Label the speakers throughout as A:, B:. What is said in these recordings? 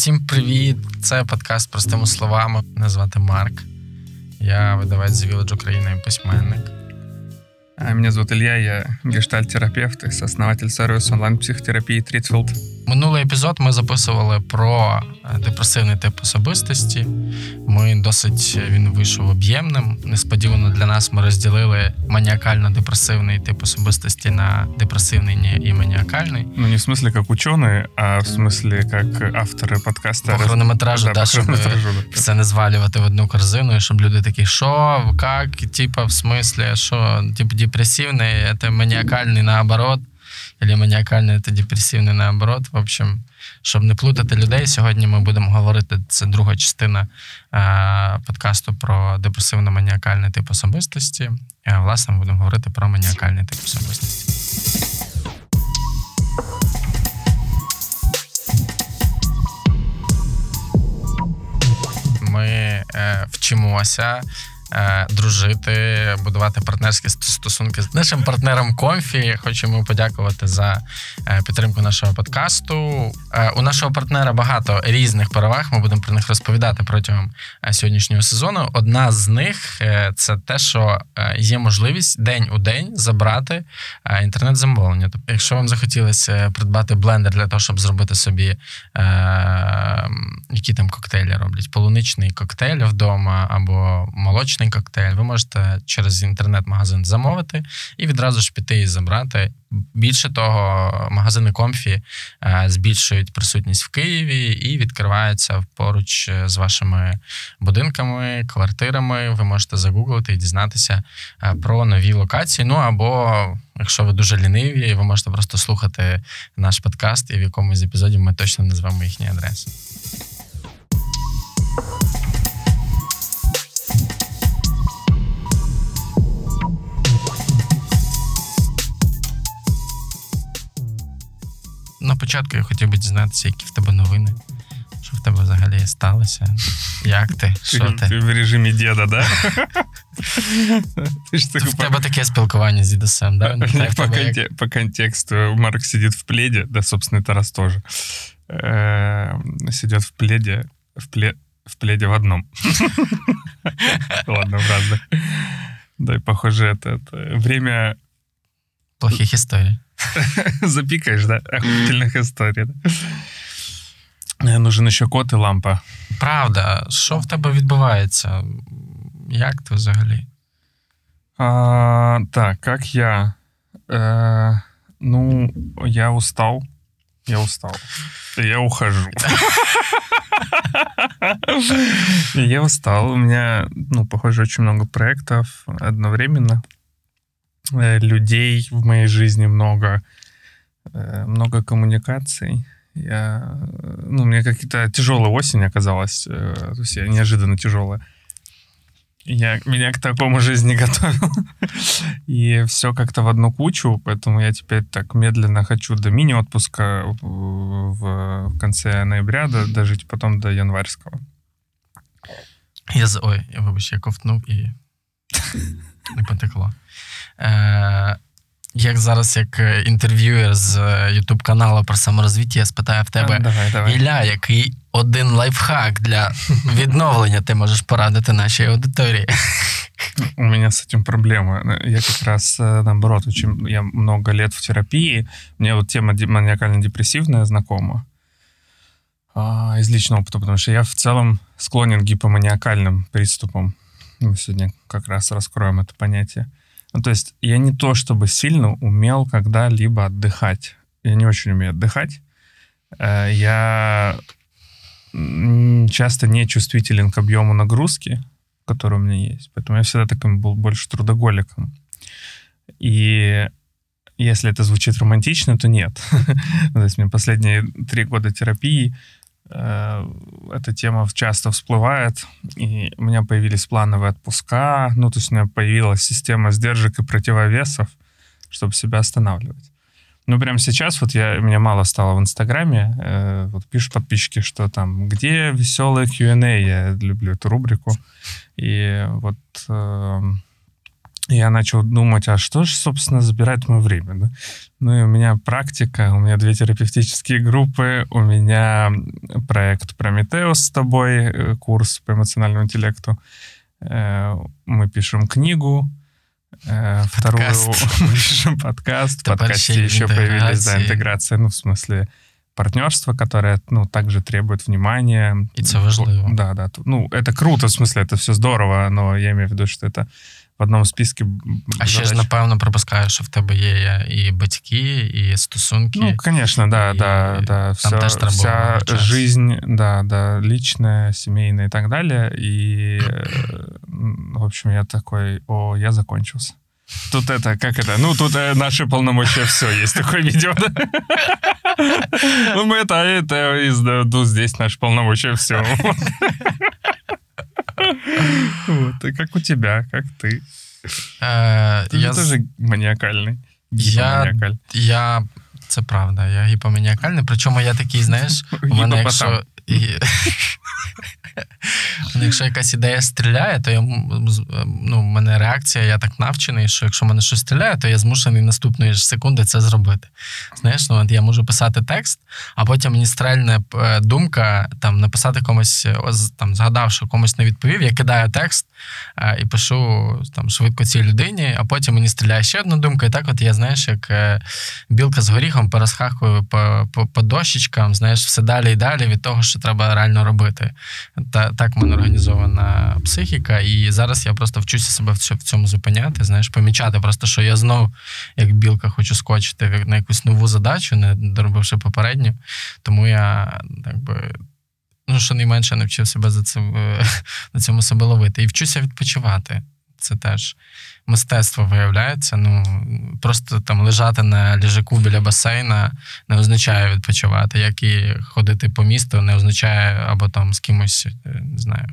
A: Всім привіт! Це подкаст простими словами. Мене звати Марк. Я видавець The Village Україна і письменник.
B: Меня зовут Илья, я гештальт-терапевт и сооснователь сервису онлайн-психотерапії Трітфілд.
A: Минулий епізод ми записували про е, депресивний тип особистості. Ми досить він вийшов об'ємним. Несподівано для нас ми розділили маніакально-депресивний тип особистості на депресивний і маніакальний.
B: Ну, не в смысле как ученые, а в смысле как авторы подкаста.
A: По хронометражу,
B: Да,
A: да,
B: по
A: щоб
B: хронометражу, да.
A: все не звалювати в одну корзину, і щоб люди такі, що, як, типа, в смислі, що, типу, депресивний, це маніакальний наоборот, або маніакальний це депресивний наоборот. В общем, щоб не плутати людей, сьогодні ми будемо говорити, це друга частина е, подкасту про депресивно-маніакальний тип особистості. Е, власне, ми будемо говорити про маніакальний тип особистості. Ми е, вчимося дружити, будувати партнерські стосунки з нашим партнером Комфі. Хочемо подякувати за е, підтримку нашого подкасту. Е, у нашого партнера багато різних переваг. Ми будемо про них розповідати протягом е, сьогоднішнього сезону. Одна з них е, це те, що е, є можливість день у день забрати е, інтернет-замовлення. Тобто, якщо вам захотілося придбати блендер для того, щоб зробити собі е, які там коктейлі роблять, полуничний коктейль вдома або молочний коктейль, ви можете через інтернет-магазин замовити і відразу ж піти і забрати. Більше того, магазини Комфі е, збільшують присутність в Києві і відкриваються поруч е, з вашими будинками, квартирами. Ви можете загуглити і дізнатися е, про нові локації. Ну або якщо ви дуже ліниві, ви можете просто слухати наш подкаст, і в якомусь з епізодів ми точно назвемо їхні адреси. початку я хотів би дізнатися, які в тебе новини. Що в тебе взагалі сталося? Як ти? Що
B: Ты,
A: ти?
B: ты в режиме деда, да? Ты ж так
A: В
B: по-
A: тебе таке спілкування з дідусем, да? Не так, в
B: по,
A: тебе як-
B: конте- по контексту Марк сидит в пледе, да, собственно, и Тарас тоже. Э, Сидят в пледе, в, пле, в пледе в одном. Ладно, в разных. Да, и похоже, это, это время
A: плохих історій.
B: запикаешь, да, охуительных историй. Да? Э, Нужен еще кот и лампа.
A: Правда, що в тебе відбувається? Як ти взагалі?
B: А, так, как я? Э, ну, я устал. Я устал. Я ухожу. Я устал. У меня, ну, похоже, очень много проектов одновременно. Э, Людей в моей жизни много. Э, Много коммуникаций. Я, э, ну, меня какие-то тяжелая осень оказалась. То есть я неожиданно тяжелая. Я меня к такому жизнь не готовил. И все как-то в одну кучу, поэтому я теперь так медленно хочу до мини-отпуска в, в- конце ноября до- дожить, потом до январского.
A: Я з... Ой, я я ковтнув і не потекло. Е... Як зараз, як е, інтерв'юер з Ютуб каналу про саморозвиття, я спитаю в тебе,
B: А, давай, давай.
A: Ілля, який один лайфхак для відновлення ти можеш порадити нашій аудиторії?
B: У меня с этим проблема. Я как раз э, наоборот, очень я много лет в терапии. Мне вот тема ди- маниакально-депрессивная знакома а, из личного опыта, потому что я в целом склонен к гипоманиакальным приступам. Мы сегодня как раз раскроем это понятие. Ну, то есть я не то чтобы сильно умел когда-либо отдыхать. Я не очень умею отдыхать. Э, Я часто не чувствителен к объему нагрузки, который у меня есть. Поэтому я всегда таким был больше трудоголиком. И если это звучит романтично, то нет. То есть мне последние три года терапии эта тема часто всплывает, и у меня появились плановые отпуска, ну, то есть у меня появилась система сдержек и противовесов, чтобы себя останавливать. Ну, прямо сейчас вот я, меня мало стало в Инстаграме, э, вот пишут подписчики, что там, где веселые Q&A, я люблю эту рубрику. И вот э, я начал думать, а что же, собственно, забирает мое время, да? Ну и у меня практика, у меня две терапевтические группы, у меня проект Прометеус с тобой, э, курс по эмоциональному интеллекту. Э, мы пишем книгу, э, вторую
A: Подкаст.
B: мы пишем подкаст. В подкасте
A: еще
B: появились, да, интеграция, ну, в смысле, партнерство, которое, ну, также требует внимания.
A: И це важливо.
B: Да, да. Ну, это круто, в смысле, это все здорово, но я имею в виду, что это в одном списке
A: А ще ж,
B: задач.
A: напевно, пропускаєш, що в тебе є і батьки, і стосунки.
B: Ну, конечно, да,
A: И
B: да, да.
A: там
B: Вся,
A: тоже треба
B: вся
A: час.
B: жизнь, да, да, личная, семейная и так далее. И, э, в общем, я такой, о, я закончился. Тут это, как это, ну, тут э, наши полномочия все, есть такое видео, да? Ну, мы это, это, из, да, ну, здесь наши полномочия все. Вот, и как у тебя, как ты.
A: Е,
B: Ты же
A: я, з-
B: тоже маниакальный.
A: Я-
B: Гипоманиакаль.
A: я, це правда, я гіпоманіакальний. Причому я такий, знаєш, у мене
B: Гіпопотам.
A: якщо. і... у якщо якась ідея стріляє, то я ну, в мене реакція, я так навчений, що якщо в мене щось стріляє, то я змушений наступної ж секунди це зробити. Знаєш, ну я можу писати текст, а потім мені стрельне е, думка там написати комусь, е, там згадав, комусь не відповів, я кидаю текст е, і пишу там швидко цій людині, а потім мені стріляє ще одна думка, і так от я, знаєш, як білка з горіхом перескакую по, по, по дощечкам, знаєш, все далі і далі від того, що треба реально робити. Та, так в мене організована психіка, і зараз я просто вчуся себе в цьому зупиняти, знаєш, помічати просто, що я знов, як білка, хочу скочити на якусь нову задачу, не доробивши попередню. Тому я так би. Ну, щонайменше навчив себе за цим, е, на цьому себе ловити. І вчуся відпочивати. Це теж мистецтво виявляється. Ну, просто там лежати на ліжаку біля басейна не означає відпочивати, як і ходити по місту не означає або там з кимось, е, не знаю,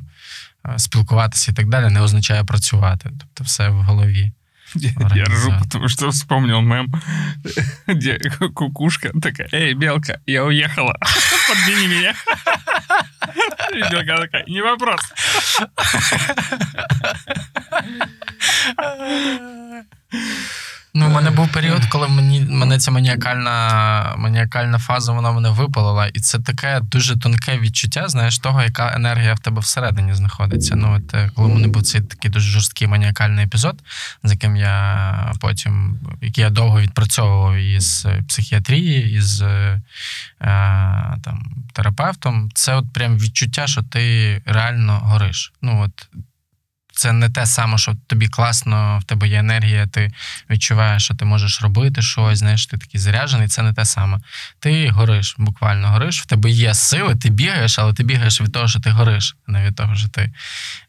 A: е, спілкуватися і так далі, не означає працювати. Тобто все в голові.
B: Я, ржу, потому что вспомнил мем, где кукушка такая, эй, белка, я уехала, подмени меня. И белка такая, не вопрос.
A: Ну, у мене був період, коли мені мене ця маніакальна, маніакальна фаза вона мене випалила, і це таке дуже тонке відчуття, знаєш, того, яка енергія в тебе всередині знаходиться. Ну, от е, коли в мене був цей такий дуже жорсткий маніакальний епізод, з яким я потім, який я довго відпрацьовував із психіатрії, із е, там, терапевтом, це от прям відчуття, що ти реально гориш. Ну, от це не те саме, що тобі класно, в тебе є енергія, ти відчуваєш, що ти можеш робити щось, знаєш, ти такий заряджений, це не те саме. Ти гориш, буквально гориш, в тебе є сили, ти бігаєш, але ти бігаєш від того, що ти гориш, а не від того, що ти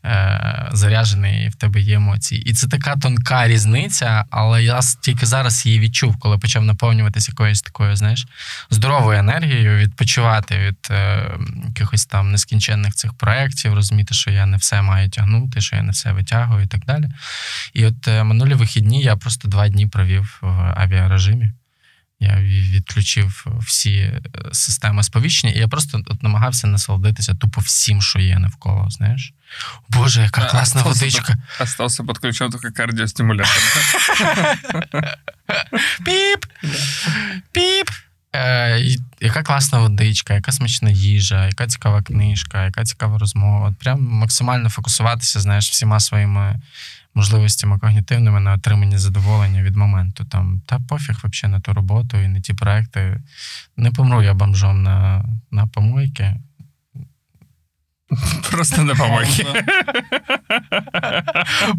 A: е, заряджений і в тебе є емоції. І це така тонка різниця, але я тільки зараз її відчув, коли почав наповнюватися якоюсь такою, знаєш, здоровою енергією, відпочивати від е, якихось там нескінченних цих проєктів, розуміти, що я не все маю тягнути, що я не все витягую і так далі. І от е, минулі вихідні я просто два дні провів в авіарежимі. Я відключив всі е, системи сповіщення, і я просто от намагався насолодитися тупо всім, що є навколо. Знаєш? Боже, яка класна
B: остался
A: водичка.
B: Остался подключен только кардиостимулятор.
A: Піп! Піп! Е, яка класна водичка, яка смачна їжа, яка цікава книжка, яка цікава розмова. От Прям максимально фокусуватися, знаєш, всіма своїми можливостями когнітивними на отриманні задоволення від моменту. Там, та пофіг взагалі на ту роботу і на ті проекти. Не помру я бомжом на, на помойки.
B: Просто на помойке.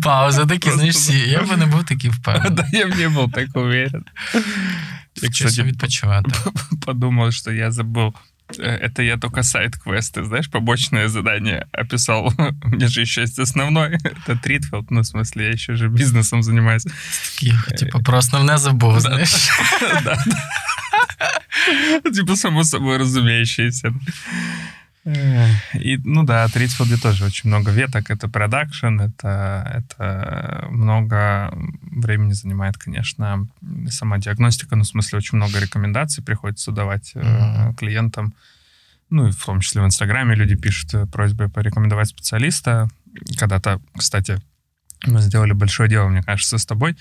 A: Пауза такі,
B: Просто
A: знаєш, всі. Я б не був такий впевнений.
B: Да я б не был так уверен. Я,
A: Вчуся
B: кстати,
A: відпочивати.
B: подумал, что я забыл. Э, Это я только сайт-квесты, знаешь, побочное задание описал. У меня же еще есть основной. Это Тритфилд, ну, в смысле, я еще же бизнесом занимаюсь.
A: Такі, типу, про основне забув, знаєш.
B: Да. Типа, само собой разумеющееся. Э, И, ну да, от Ритфилде тоже очень много веток. Это продакшн, это, это много времени занимает, конечно, сама диагностика. Ну, в смысле, очень много рекомендаций приходится давать
A: Мгм.
B: клиентам. Ну, и в том числе в Инстаграме люди пишут э, просьбы порекомендовать специалиста. Когда-то, кстати, мы сделали большое дело, мне кажется, с тобой.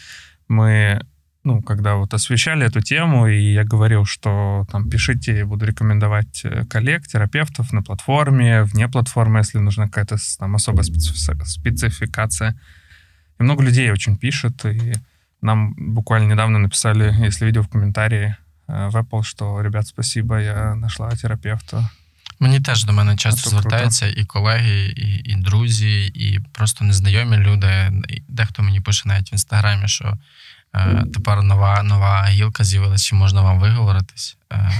B: Мы, ну, когда вот освещали эту тему, и я говорил, что там пишите, буду рекомендовать э, коллег, терапевтов на платформе, вне платформы, если нужна какая-то там особая специфи- спецификация. И много людей очень пишет, и нам буквально недавно написали, если видел в комментарии э, в Apple, что, ребят, спасибо, я нашла терапевта.
A: Мені теж до мене часто
B: Це круто.
A: звертаються і колеги, і, і друзі, і просто незнайомі люди. І Дехто мені пише навіть в інстаграмі, що е, тепер нова, нова гілка з'явилася, чи можна вам виговоритись. Е.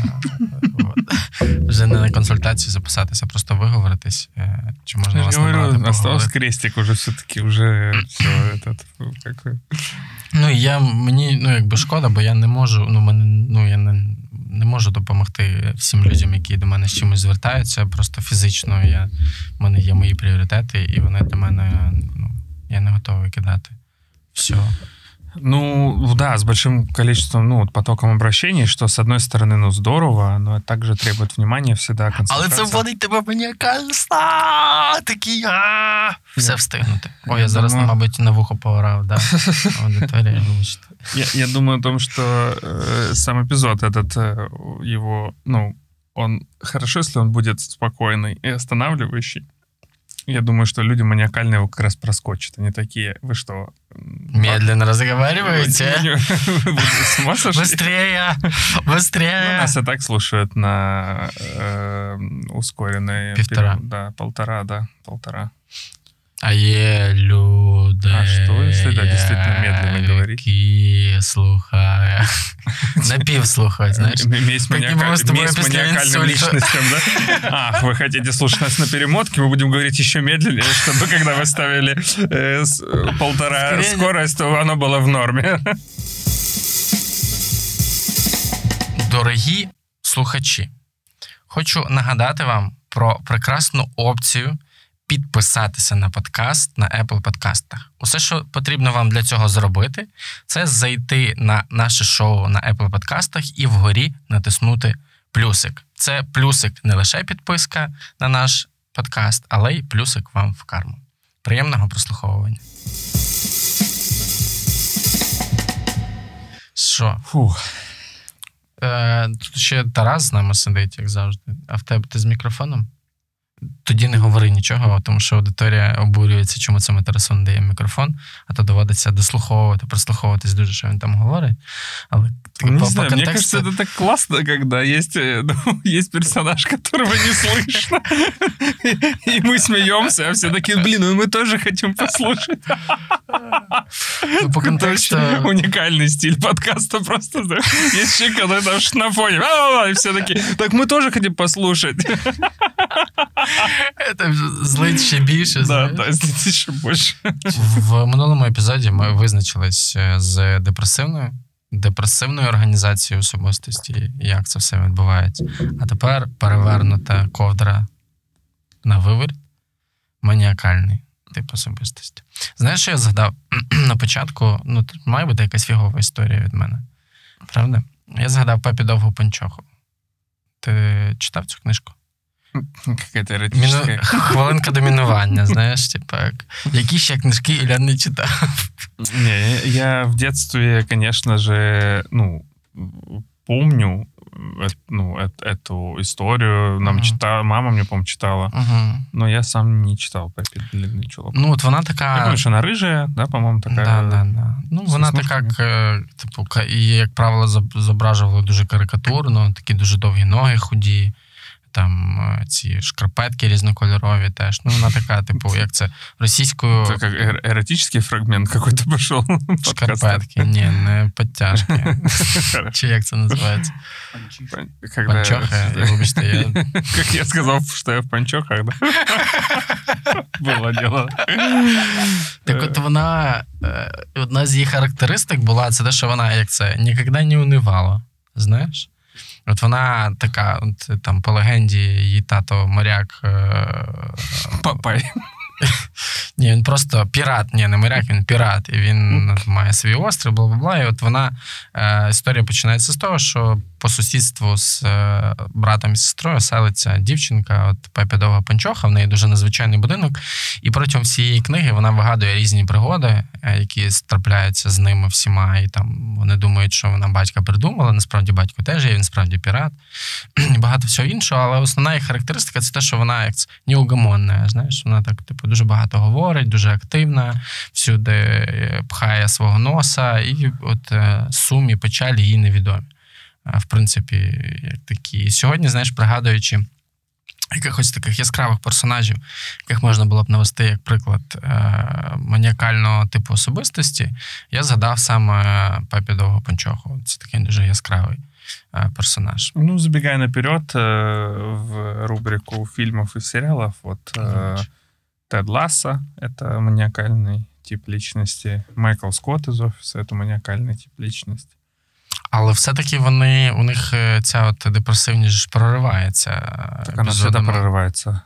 A: Вже не на консультацію записатися, просто виговоритись. Е, чи можна вас набрати,
B: осталось крестик уже все-таки, уже все
A: Ну, я мені ну якби шкода, бо я не можу. Ну, мене, ну я не, не можу допомогти всім людям, які до мене з чимось звертаються. Просто фізично я, в мене є мої пріоритети, і вони для мене ну, я не готовий кидати. Все.
B: Ну, да, с большим количеством, ну, потоком обращений, что, с одной стороны, ну, здорово, но также требует внимания всегда,
A: Але це вводить тебе стан, такий а все встигнути. О, я зараз,
B: думаю-
A: мабуть, на вухо поорав, да? Аудиторія.
B: Я, я думаю о том, что э, сам эпизод этот, э, его, ну, он хорошо, если он будет спокойный и останавливающий. Я думаю, что люди маниакальные его как раз проскочат. Они такие, вы что?
A: Медленно
B: вы с ума сошли?
A: Быстрее!
B: Ну,
A: Быстрее!
B: нас и так слушают на э, ускоренной...
A: Півтора.
B: пере- Да, полтора, да, полтора.
A: А є люди.
B: А що, якщо, да, дійсно медленно говорить?
A: Які слухають. Напів слухають, знаєш.
B: М- Месть,
A: Как
B: маниака-
A: мы с тобой
B: месть
A: после
B: маниакальным
A: инсульта.
B: личностям, да? Ах, вы хотите слушать нас на перемотке, мы будем говорить еще медленнее, чтобы когда вы ставили э, с- э, полтора
A: Скорее-
B: скорость, то оно было в норме.
A: Дорогі слухачі, хочу нагадати вам про прекрасну опцію підписатися на подкаст на Apple подкастах. Усе, що потрібно вам для цього зробити, це зайти на наше шоу на Apple подкастах і вгорі натиснути плюсик. Це плюсик не лише підписка на наш подкаст, але й плюсик вам в карму. Приємного прослуховування. Що?
B: Фух.
A: Е, тут ще Тарас з нами сидить, як завжди. А в тебе ти з мікрофоном? Тоді не говори нічого, тому що аудиторія обурюється, чому це ми Тарасу не даємо мікрофон, а то доводиться дослуховувати, прослуховуватись дуже, що він там говорить. Але
B: Не
A: по,
B: знаю,
A: по
B: мне
A: контексту,
B: кажется, это так классно, когда есть, э, ну, есть персонаж, которого не слышно. И мы смеемся, а все такие, блин, ну мы тоже хотим послушать.
A: ну, по
B: Это
A: контексту
B: очень уникальный стиль подкаста просто. знаешь. Есть человек, который там ш- на фоне, «А-а-а», и все такие, так мы тоже хотим послушать.
A: Це злить ще більше.
B: Да,
A: знаєш.
B: да, здесь еще больше.
A: В минулому епізоді ми визначились е, з депресивною, депресивною організацією особистості, як це все відбувається. А тепер перевернута ковдра на виворіт маніакальний тип особистості. Знаєш, що я згадав на початку? Ну, тут має бути якась фігова історія від мене. Правда? Я згадав папі довгу панчоху. Ти читав цю книжку?
B: Какая-то
A: Міну...
B: эротическая.
A: Хвилинка домінування, знаєш, типу, як... які ще книжки Ілля не читав.
B: Не, я- я в детстве, конечно же, ну, помню э, ну, э- эту историю. Нам
A: Мгм.
B: читала, мама мне, по-моему, читала.
A: Угу.
B: Но я сам не читал Пеппи Длинный чулок.
A: Ну, от вона
B: Я
A: така.
B: помню, что она рыжая, да, по-моему, такая.
A: Да, да, да. Ну,
B: з
A: вона така,
B: веснушками.
A: е, типу, ка- її, як правило, зоб- зображували дуже карикатурно, такі дуже довгі ноги худі, там е, ці шкарпетки різнокольорові теж. Ну, вона така, типу, як це російською
B: Это как эр- эротический фрагмент какой-то пошел. подкаста.
A: шкарпетки. Ні, не підтяжки. Чи як це називається?
B: Когда-
A: Панчоха, я, вибачте, я
B: Как я сказал, что я в панчохах, да? Было дело.
A: Так от вона, е, одна з її характеристик була це те, що вона як це ніколи не унивала. Знаєш? От вона така, от, там по легенді, її тато моряк. Е,
B: Папай.
A: Ні, він просто пірат, ні, не моряк, він пірат. І він має свій острів, бла бла бла. І от вона е, історія починається з того, що по сусідству з е, братом і сестрою селиться дівчинка, от Пепі Панчоха, в неї дуже незвичайний будинок. І протягом всієї книги вона вигадує різні пригоди, е, які трапляються з ними всіма. І там вони думають, що вона батька придумала. Насправді батько теж є, він справді пірат. І багато всього іншого. Але основна її характеристика це те, що вона як неугомонна. Знаєш, вона так, типу, дуже багато говорить, дуже активна, всюди е, пхає свого носа, і от сум і печаль їй невідомі. Е, В принципі, як такі. Сьогодні, знаєш, пригадуючи якихось таких яскравих персонажів, яких можна було б навести як приклад е, маніакального типу особистості, я згадав саме Пепі Довго Панчоху. Це такий дуже яскравий е, персонаж.
B: Ну, забегая наперед, э, в рубрику фильмов и сериалов, вот э,
A: Давайте.
B: Тед Ласса — это маниакальный тип личности, Майкл Скотт из «Офиса» — это маниакальный тип личности.
A: Але все-таки вони у них е, ця от депресивність проривається.
B: Так она всегда
A: епізодами.
B: прорывается.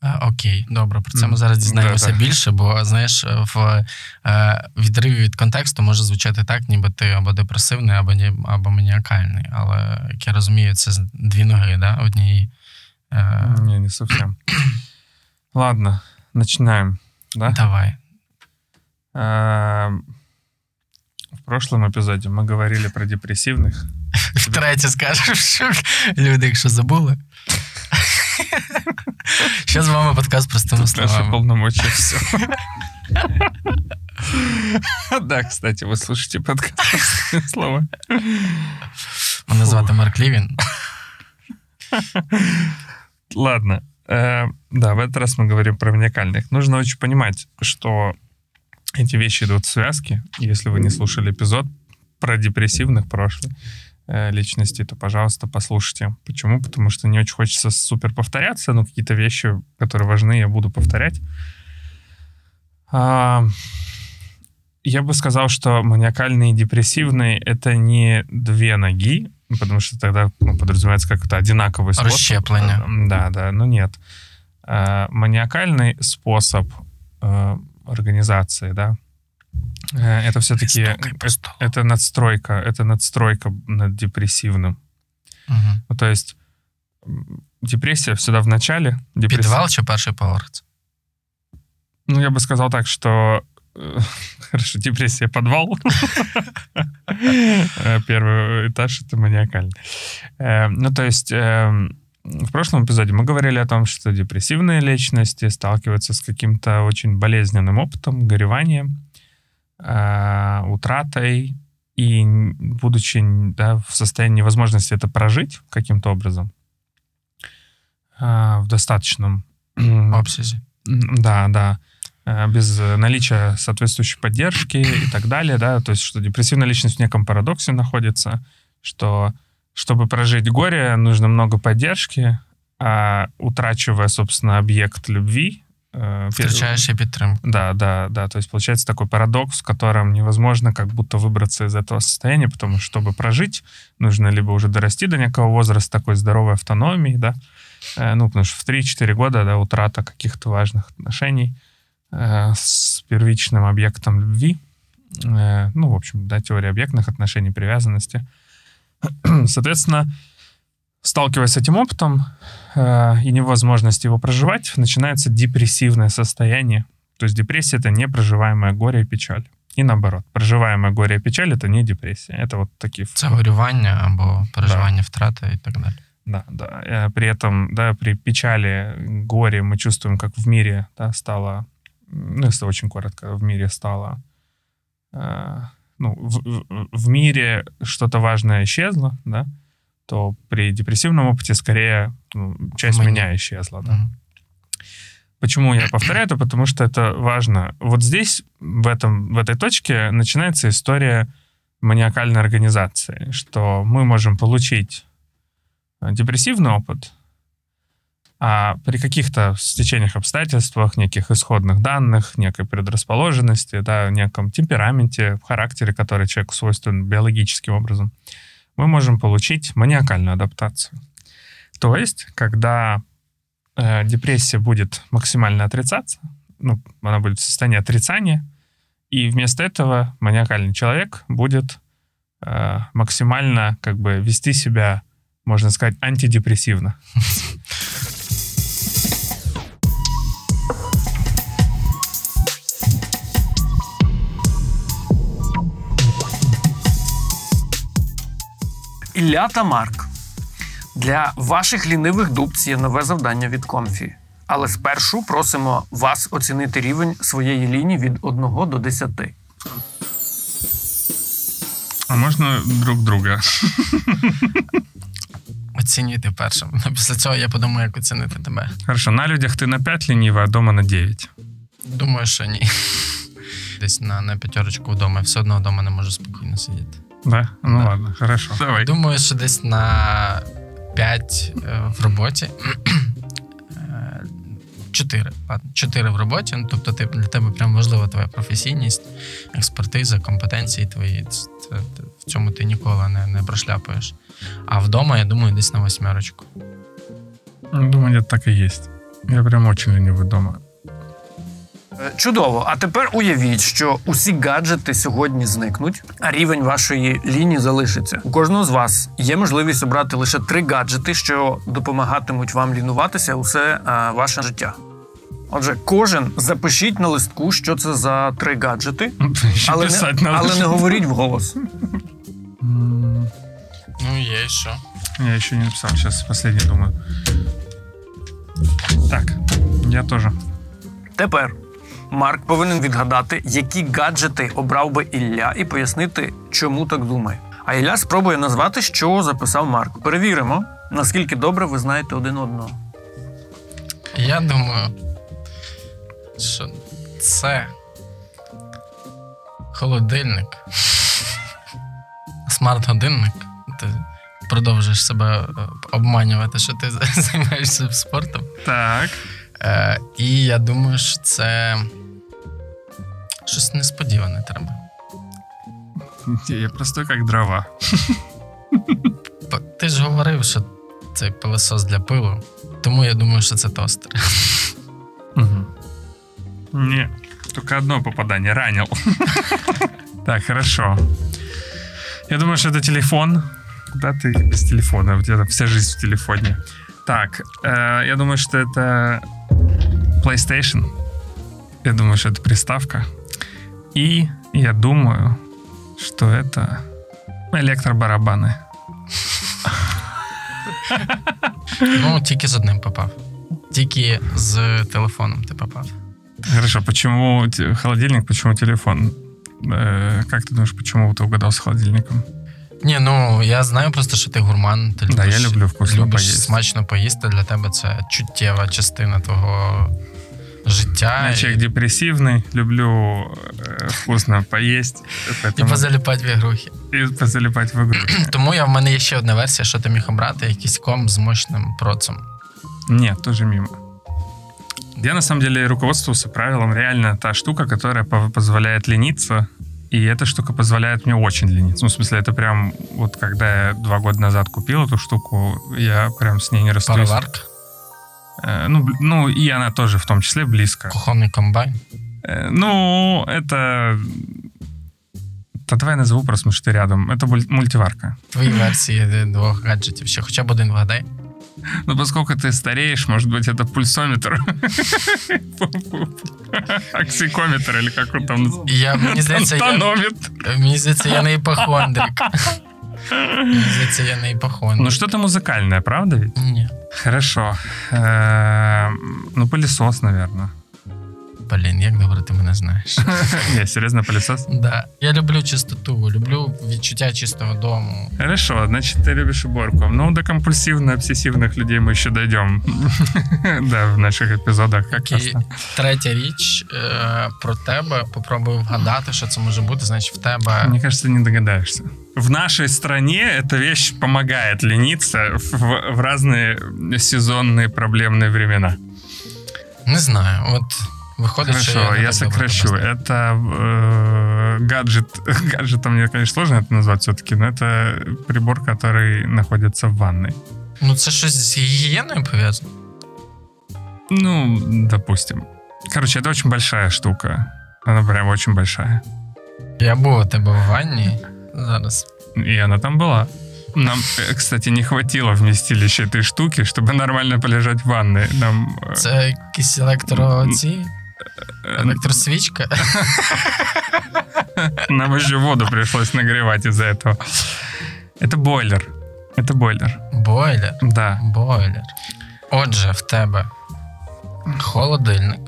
A: А, Окей, добре, про це ми зараз дізнаємося більше, бо знаєш, в е, відриві від контексту може звучати так, ніби ти або депресивний, або ні, або маніакальний. Але як я розумію, це дві ноги, да? однієї. Е,
B: Не, не совсем. Ладно, начинаем. Да?
A: Давай.
B: Эм, В прошлом эпизоде мы говорили про депрессивных.
A: Втретє скажеш, що люди, якщо забули. Ще з вами подкаст простими
B: Тут наши
A: словами.
B: полномочия все. Да, кстати, вы слушаете подкаст «Простые слова.
A: Мене звати Марк Лівін.
B: Ладно. Э, Да, в этот раз мы говорим про маниакальных. Нужно очень понимать, что эти вещи идут в связке. Если вы не слушали эпизод про депрессивных прошлых э, личностей, то, пожалуйста, послушайте. Почему? Потому что не очень хочется супер повторяться, но какие-то вещи, которые важны, я буду повторять. А, Я бы сказал, что маниакальный и депрессивный — это не две ноги, потому что тогда ну, подразумевается как-то одинаковый способ.
A: Расщепление.
B: Э, Да, да, но нет. Э, Маниакальный способ организации, да, э, это все-таки
A: по столу.
B: это надстройка, это надстройка над депрессивным.
A: Мгм.
B: Ну, то есть депрессия всегда в начале. депрессия-
A: Підвал чи перший поверх?
B: Ну, я бы сказал так, что э, хорошо, депрессия подвал. Э, Первый этаж это маниакальный. Э, Ну, то есть эм, в прошлом эпизоде мы говорили о том, что депрессивные личности сталкиваются с каким-то очень болезненным опытом, гореванием, э, утратой, и будучи да, в состоянии невозможности это прожить каким-то образом, э, в достаточном. М, Да, да. Э, Без э, наличия соответствующей поддержки и так далее, да, то есть что депрессивная личность в неком парадоксе находится, что чтобы прожить горе, нужно много поддержки, а утрачивая, собственно, объект любви... э,
A: Втрачаєш і підтримку.
B: Да, да, да. То есть получается такой парадокс, в котором невозможно как будто выбраться из этого состояния, потому что, чтобы прожить, нужно либо уже дорасти до некого возраста такой здоровой автономии, да, Э, ну, потому что в 3-4 года, да, утрата каких-то важных отношений э, с первичным объектом любви, Э, ну, в общем, да, теория объектных отношений, привязанности. Соответственно, сталкиваясь с этим опытом э, и невозможность его проживать, начинается депрессивное состояние. То есть депрессия — это непроживаемое горе и печаль. И наоборот, проживаемое горе и печаль — это не депрессия. Это вот такие...
A: Це горювання або переживання втрати і так далі.
B: Да, да. Э, При этом, да, при печали, горе мы чувствуем, как в мире, да, стало, ну, если очень коротко, в мире стало, э, ну, в, в- мире что-то важное исчезло, да, то при депрессивном опыте скорее ну, часть
A: Мы
B: меня исчезла, да.
A: Мгм.
B: Почему я повторяю это? Потому что это важно. Вот здесь, в, этом, в этой точке, начинается история маниакальной организации, что мы можем получить э, депрессивный опыт, а при каких-то стечениях обстоятельствах, неких исходных данных, некой предрасположенности, да, неком темпераменте, характере, который человеку свойствен биологическим образом, мы можем получить маниакальную адаптацию. То есть, когда э, депрессия будет максимально отрицаться, ну, она будет в состоянии отрицания, и вместо этого маниакальный человек будет э, максимально как бы вести себя, можно сказать, антидепрессивно.
C: Ілля та Марк. Для ваших лінивих дубць є нове завдання від Комфі. Але спершу просимо вас оцінити рівень своєї лінії від 1 до 10.
B: А можно друг друга?
A: Оцінюйте першим. Після цього я подумаю, як оцінити тебе.
B: Хорошо, на людях ты на 5 ленива, а дома на 9.
A: Думаю, що ні. Десь на, на п'ятерочку вдома. Все одно вдома не можу спокійно сидіти.
B: Да? Ну
A: Да.
B: ладно, хорошо. Давай.
A: Думаю, що десь на 5 в роботі. Е, 4. Ладно, 4 в роботі. Ну, тобто ти, для тебе прям важлива твоя професійність, експертиза, компетенції твої. Це, в цьому ти ніколи не, не прошляпаєш. А вдома, я думаю, десь на восьмерочку.
B: Думаю, так и есть. Я прям очень ленивый дома.
C: Е, Чудово. А тепер уявіть, що усі гаджети сьогодні зникнуть, а рівень вашої лінії залишиться. У кожного з вас є можливість обрати лише три гаджети, що допомагатимуть вам лінуватися усе е, ваше життя. Отже, кожен запишіть на листку, що це за три гаджети, але не, але не говоріть вголос.
A: Ну, є і що.
B: Я еще не написал, сейчас последний думаю. Так, я тоже.
C: Тепер Марк повинен відгадати, які гаджети обрав би Ілля, і пояснити, чому так думає. А Ілля спробує назвати, що записав Марк. Перевіримо, наскільки добре ви знаєте один одного.
A: Я думаю, що це холодильник, смарт-годинник. Ти продовжуєш себе е, обманювати, що ти займаєшся спортом.
B: Так.
A: Е, і я думаю, що це щось несподіване треба.
B: Я простой как дрова.
A: Ти ж говорив, що це пилосос для пилу, тому я думаю, що це тостер.
B: Не, только одно попадание ранил. Так, хорошо. Я думаю, что это телефон. Куда ты без телефона? У тебя вся жизнь в телефоне. Так, э, я думаю, что это PlayStation. Я думаю, что это приставка. И я думаю, что это электробарабаны.
A: Ну, тільки з одним попав. Тільки з телефоном ти попав.
B: Хорошо, почему те- холодильник, почему телефон? Э, как ты думаешь, почему ты угадал с холодильником?
A: Ні, ну я знаю просто, що ти гурман. Ти
B: Да,
A: любиш,
B: я люблю вкусно
A: любиш
B: поїсти.
A: смачно поїсти. Для тебе це чуттєва частина твого життя.
B: Я человек депрессивный, люблю э, вкусно поесть,
A: І
B: поэтому
A: позаліпати в ігрухи.
B: и позалипать в игру.
A: Тому я в мене є ще одна версія, що ти міг обрати якийсь ком з мощним процом.
B: Нет, тоже мимо. Я на самом деле руководствовался правилом реально та штука, которая по- позволяет лениться. И эта штука позволяет мне очень лениться. Ну, в смысле, это прям вот когда я два года назад купил эту штуку, я прям с ней не расстаюсь.
A: Пароварка,
B: Э, ну, бл- ну, и она тоже в том числе близко.
A: кухонний комбайн.
B: Э, Ну, это... Да давай я назову просто, потому что ты рядом. Это буль- мультиварка.
A: Твої версії двох гаджетів. Ще хоча б один вгадай.
B: Ну, поскольку ты стареешь, может быть, это пульсометр. Оксикометр или как он там называется.
A: І я, мені здається, я,
B: Тонометр.
A: мені здається, я не іпохондрик. Мені здається, я не іпохондрик.
B: Ну, что-то музыкальное, правда ведь?
A: Ні.
B: Хорошо. Эм, Ну, пылесос, наверное.
A: Блін, як добре ти мене знаєш.
B: Не, серьезно, пылесос?
A: Да. Я люблю чистоту, люблю відчуття чистого дому.
B: Хорошо, значит, ты любишь уборку. Ну, до компульсивно-обсессивных людей мы еще дойдем. Да, в наших эпизодах. Как раз
A: І
B: так.
A: третя річ е, про тебе. Попробую вгадати, що це може бути. Значить, в тебе
B: Мне кажется, ты не догадаешься. В нашей стране эта вещь помогает лениться в, в разные сезонные проблемные времена.
A: не знаю. От виходить, що
B: Хорошо,
A: не
B: я
A: так добре
B: сокращу.
A: тебе знаю.
B: Это э, гаджет. Гаджетом мне, конечно, сложно это назвать все-таки, но это прибор, который находится в ванной.
A: Ну це щось з гігієною пов'язано.
B: Ну, допустим. Короче, это очень большая штука. Она прям очень большая.
A: Я був у тебе в ванні. Зараз.
B: И она там была. Нам, э, кстати, не хватило вместилища этой штуки, чтобы нормально полежать в ванной. Нам э,
A: Це якісь електро... Ці?
B: э,
A: Електросвічка.
B: нам еще воду пришлось нагревать из-за этого. Это бойлер. Это бойлер.
A: Бойлер.
B: Да.
A: Бойлер. Отже, в тебе холодильник.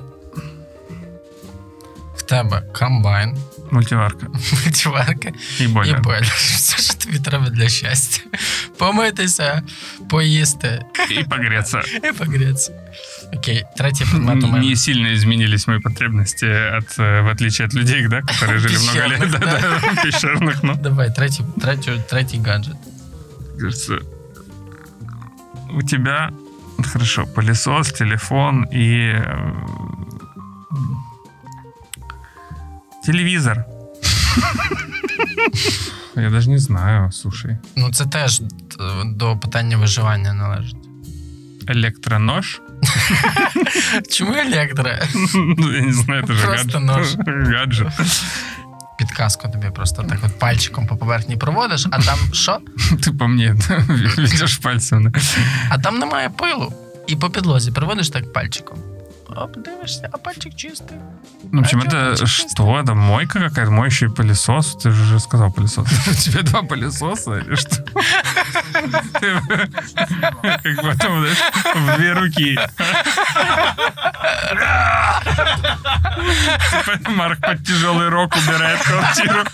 A: В тебе комбайн,
B: Мультиварка.
A: мультиварка
B: И
A: і
B: бойлер.
A: бойлер. Все, що тобі треба для щастя. Помитися, поїсти
B: И погреться.
A: і погрітися. Окей, третій предмет у мене.
B: Не сильно изменились мои потребности, от, э, в отличие от людей, да, которые жили много лет.
A: Пещерных,
B: Да, да, пещерных, ну.
A: Давай, третій, третій, третій гаджет.
B: кажется, у тебя хорошо пылесос, телефон и э, телевизор. Я даже не знаю, слушай.
A: Ну, це теж д- до питання виживання належить.
B: Электронож?
A: Чому електро?
B: Ну, Я не знаю, это же
A: Просто
B: гаджет.
A: нож.
B: Гаджет.
A: Підказку тобі просто так от пальчиком по поверхні проводиш, а там що?
B: Ты по мне ведешь пальцем. да?
A: А там немає пилу. І по підлозі проводиш так пальчиком. Оп, дивишся, а пальчик чистий.
B: Ну, в общем,
A: А
B: это что? Это мойка какая-то, моющий пылесос? Ты же уже сказал пылесос. У тебя два пылесоса или что? Как потом, знаешь, в две руки. Марк под тяжелый рок убирает квартиру.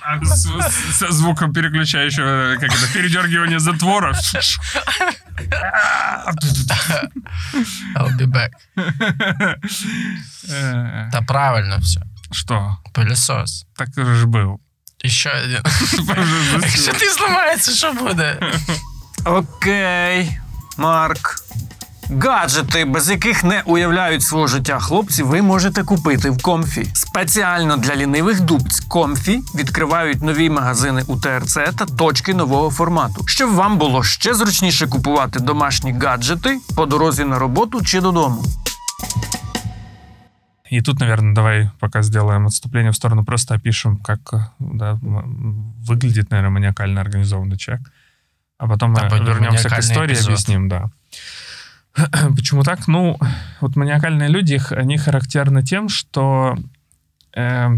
B: А Со звуком переключающего, как это, передергивания затвора.
A: I'll be back.
B: Э,
A: Та правильно все.
B: Что?
A: Пилісос.
B: Так же был.
A: І ще один. Якщо ти зламається, що буде?
C: Окей, Марк. Гаджети, без яких не уявляють свого життя хлопці, ви можете купити в Комфі. Спеціально для лінивих дубць Комфі відкривають нові магазини у ТРЦ та точки нового формату, щоб вам було ще зручніше купувати домашні гаджети по дорозі на роботу чи додому.
B: И тут, наверное, давай пока сделаем отступление в сторону, просто опишем, как э, да, м- выглядит, наверное, маниакально организованный человек. А потом
A: Да,
B: мы
A: пойдем
B: вернемся к
A: маниакальный
B: истории,
A: эпизод.
B: объясним, да. Почему так? Ну, вот маниакальные люди, их- они характерны тем, что э,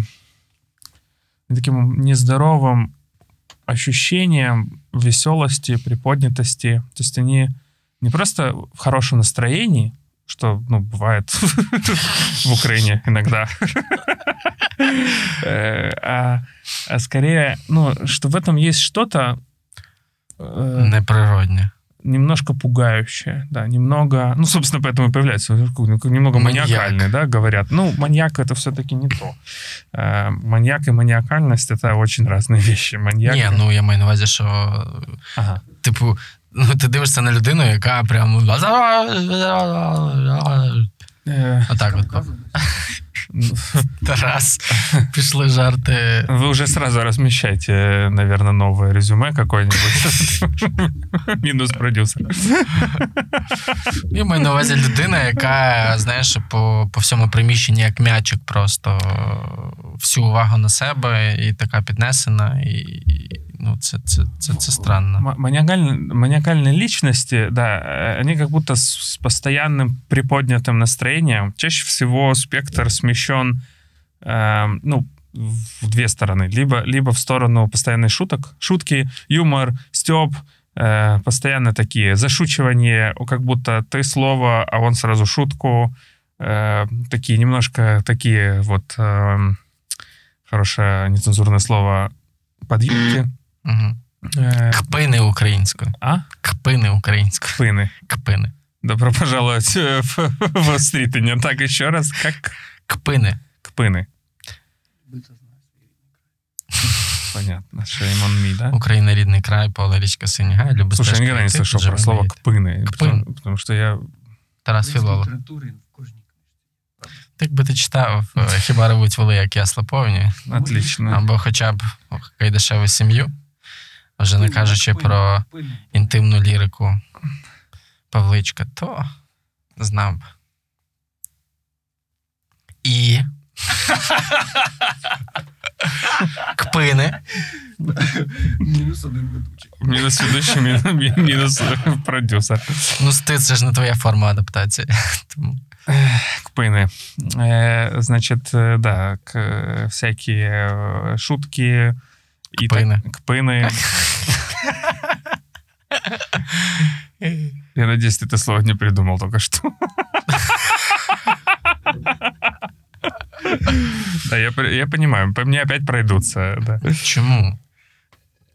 B: таким нездоровым ощущением веселости, приподнятости. То есть они не просто в хорошем настроении, что, ну, бывает в Украине иногда, Э, а а скорее, ну, что в этом есть что-то э,
A: Неприродне.
B: Немножко пугающее, да, немного, ну, собственно, поэтому и появляется ну, немного
A: Маньяк.
B: маниакальный, да, говорят. Ну, маньяк это все-таки не то. Э, маньяк и маниакальность это очень разные вещи. Маньяк.
A: Ні, ну я маю на увазі, що
B: Ага.
A: типу, ну ти дивишся на людину, яка прям.
B: Э,
A: Отак от. Тарас. Пішли жарти.
B: Вы уже сразу размещайте, наверное, новое резюме какое-нибудь. Минус продюсер.
A: Я маю на увазі людина, яка, знаєш, по, по всьому приміщенні як м'ячик просто всю увагу на себе і така піднесена, і ну, це, це, це, це странно.
B: М- Маниакальные, маниакальные личности, да, они как будто с, с постоянным приподнятым настроением. Чаще всего спектр смещен, э, ну, в две стороны. Либо, либо в сторону постоянных шуток, шутки, юмор, стёб, э, постоянно такие зашучивания, как будто ты слово, а он сразу шутку. Э, такие немножко такие вот э, хорошее нецензурное слово подъемки.
A: Угу.
B: Э,
A: Кпини українською.
B: а?
A: Кпини українською.
B: Пыны.
A: Кпини.
B: Добро пожаловать э, в, в Стритоне. Так, еще раз, как
A: Кпини.
B: кпыны. Понятно. Shame on me, да?
A: Україна рідний край, поле річка Синіга. Люби
B: Слушай, я
A: стежки
B: никогда не
A: йти,
B: слышал
A: живи
B: про слово
A: навіки.
B: кпыны.
A: Кпын.
B: Потому, потому что я...
A: Тарас Філолог.
C: літератури в кожній
A: Так би ти читав, е, хіба ревуть воли, як ясла повні,
B: Отлично.
A: або хоча б Кайдашеву сім'ю, вже не кажучи про інтимну лірику Павличка, то знав. би. І. Кпини.
C: Мінус один ведучий.
B: Минус ведущий, мин- минус продюсер.
A: Ну, ти це ж не твоя форма адаптації. Тому
B: Кпины. Э, Значит, э, да, к- э, всякие э, шутки. и так-
A: Кпыны.
B: Кпыны. Я надеюсь, ты это слово не придумал только что. Да, я, пр- я понимаю, по мне опять пройдутся. Да.
A: чому?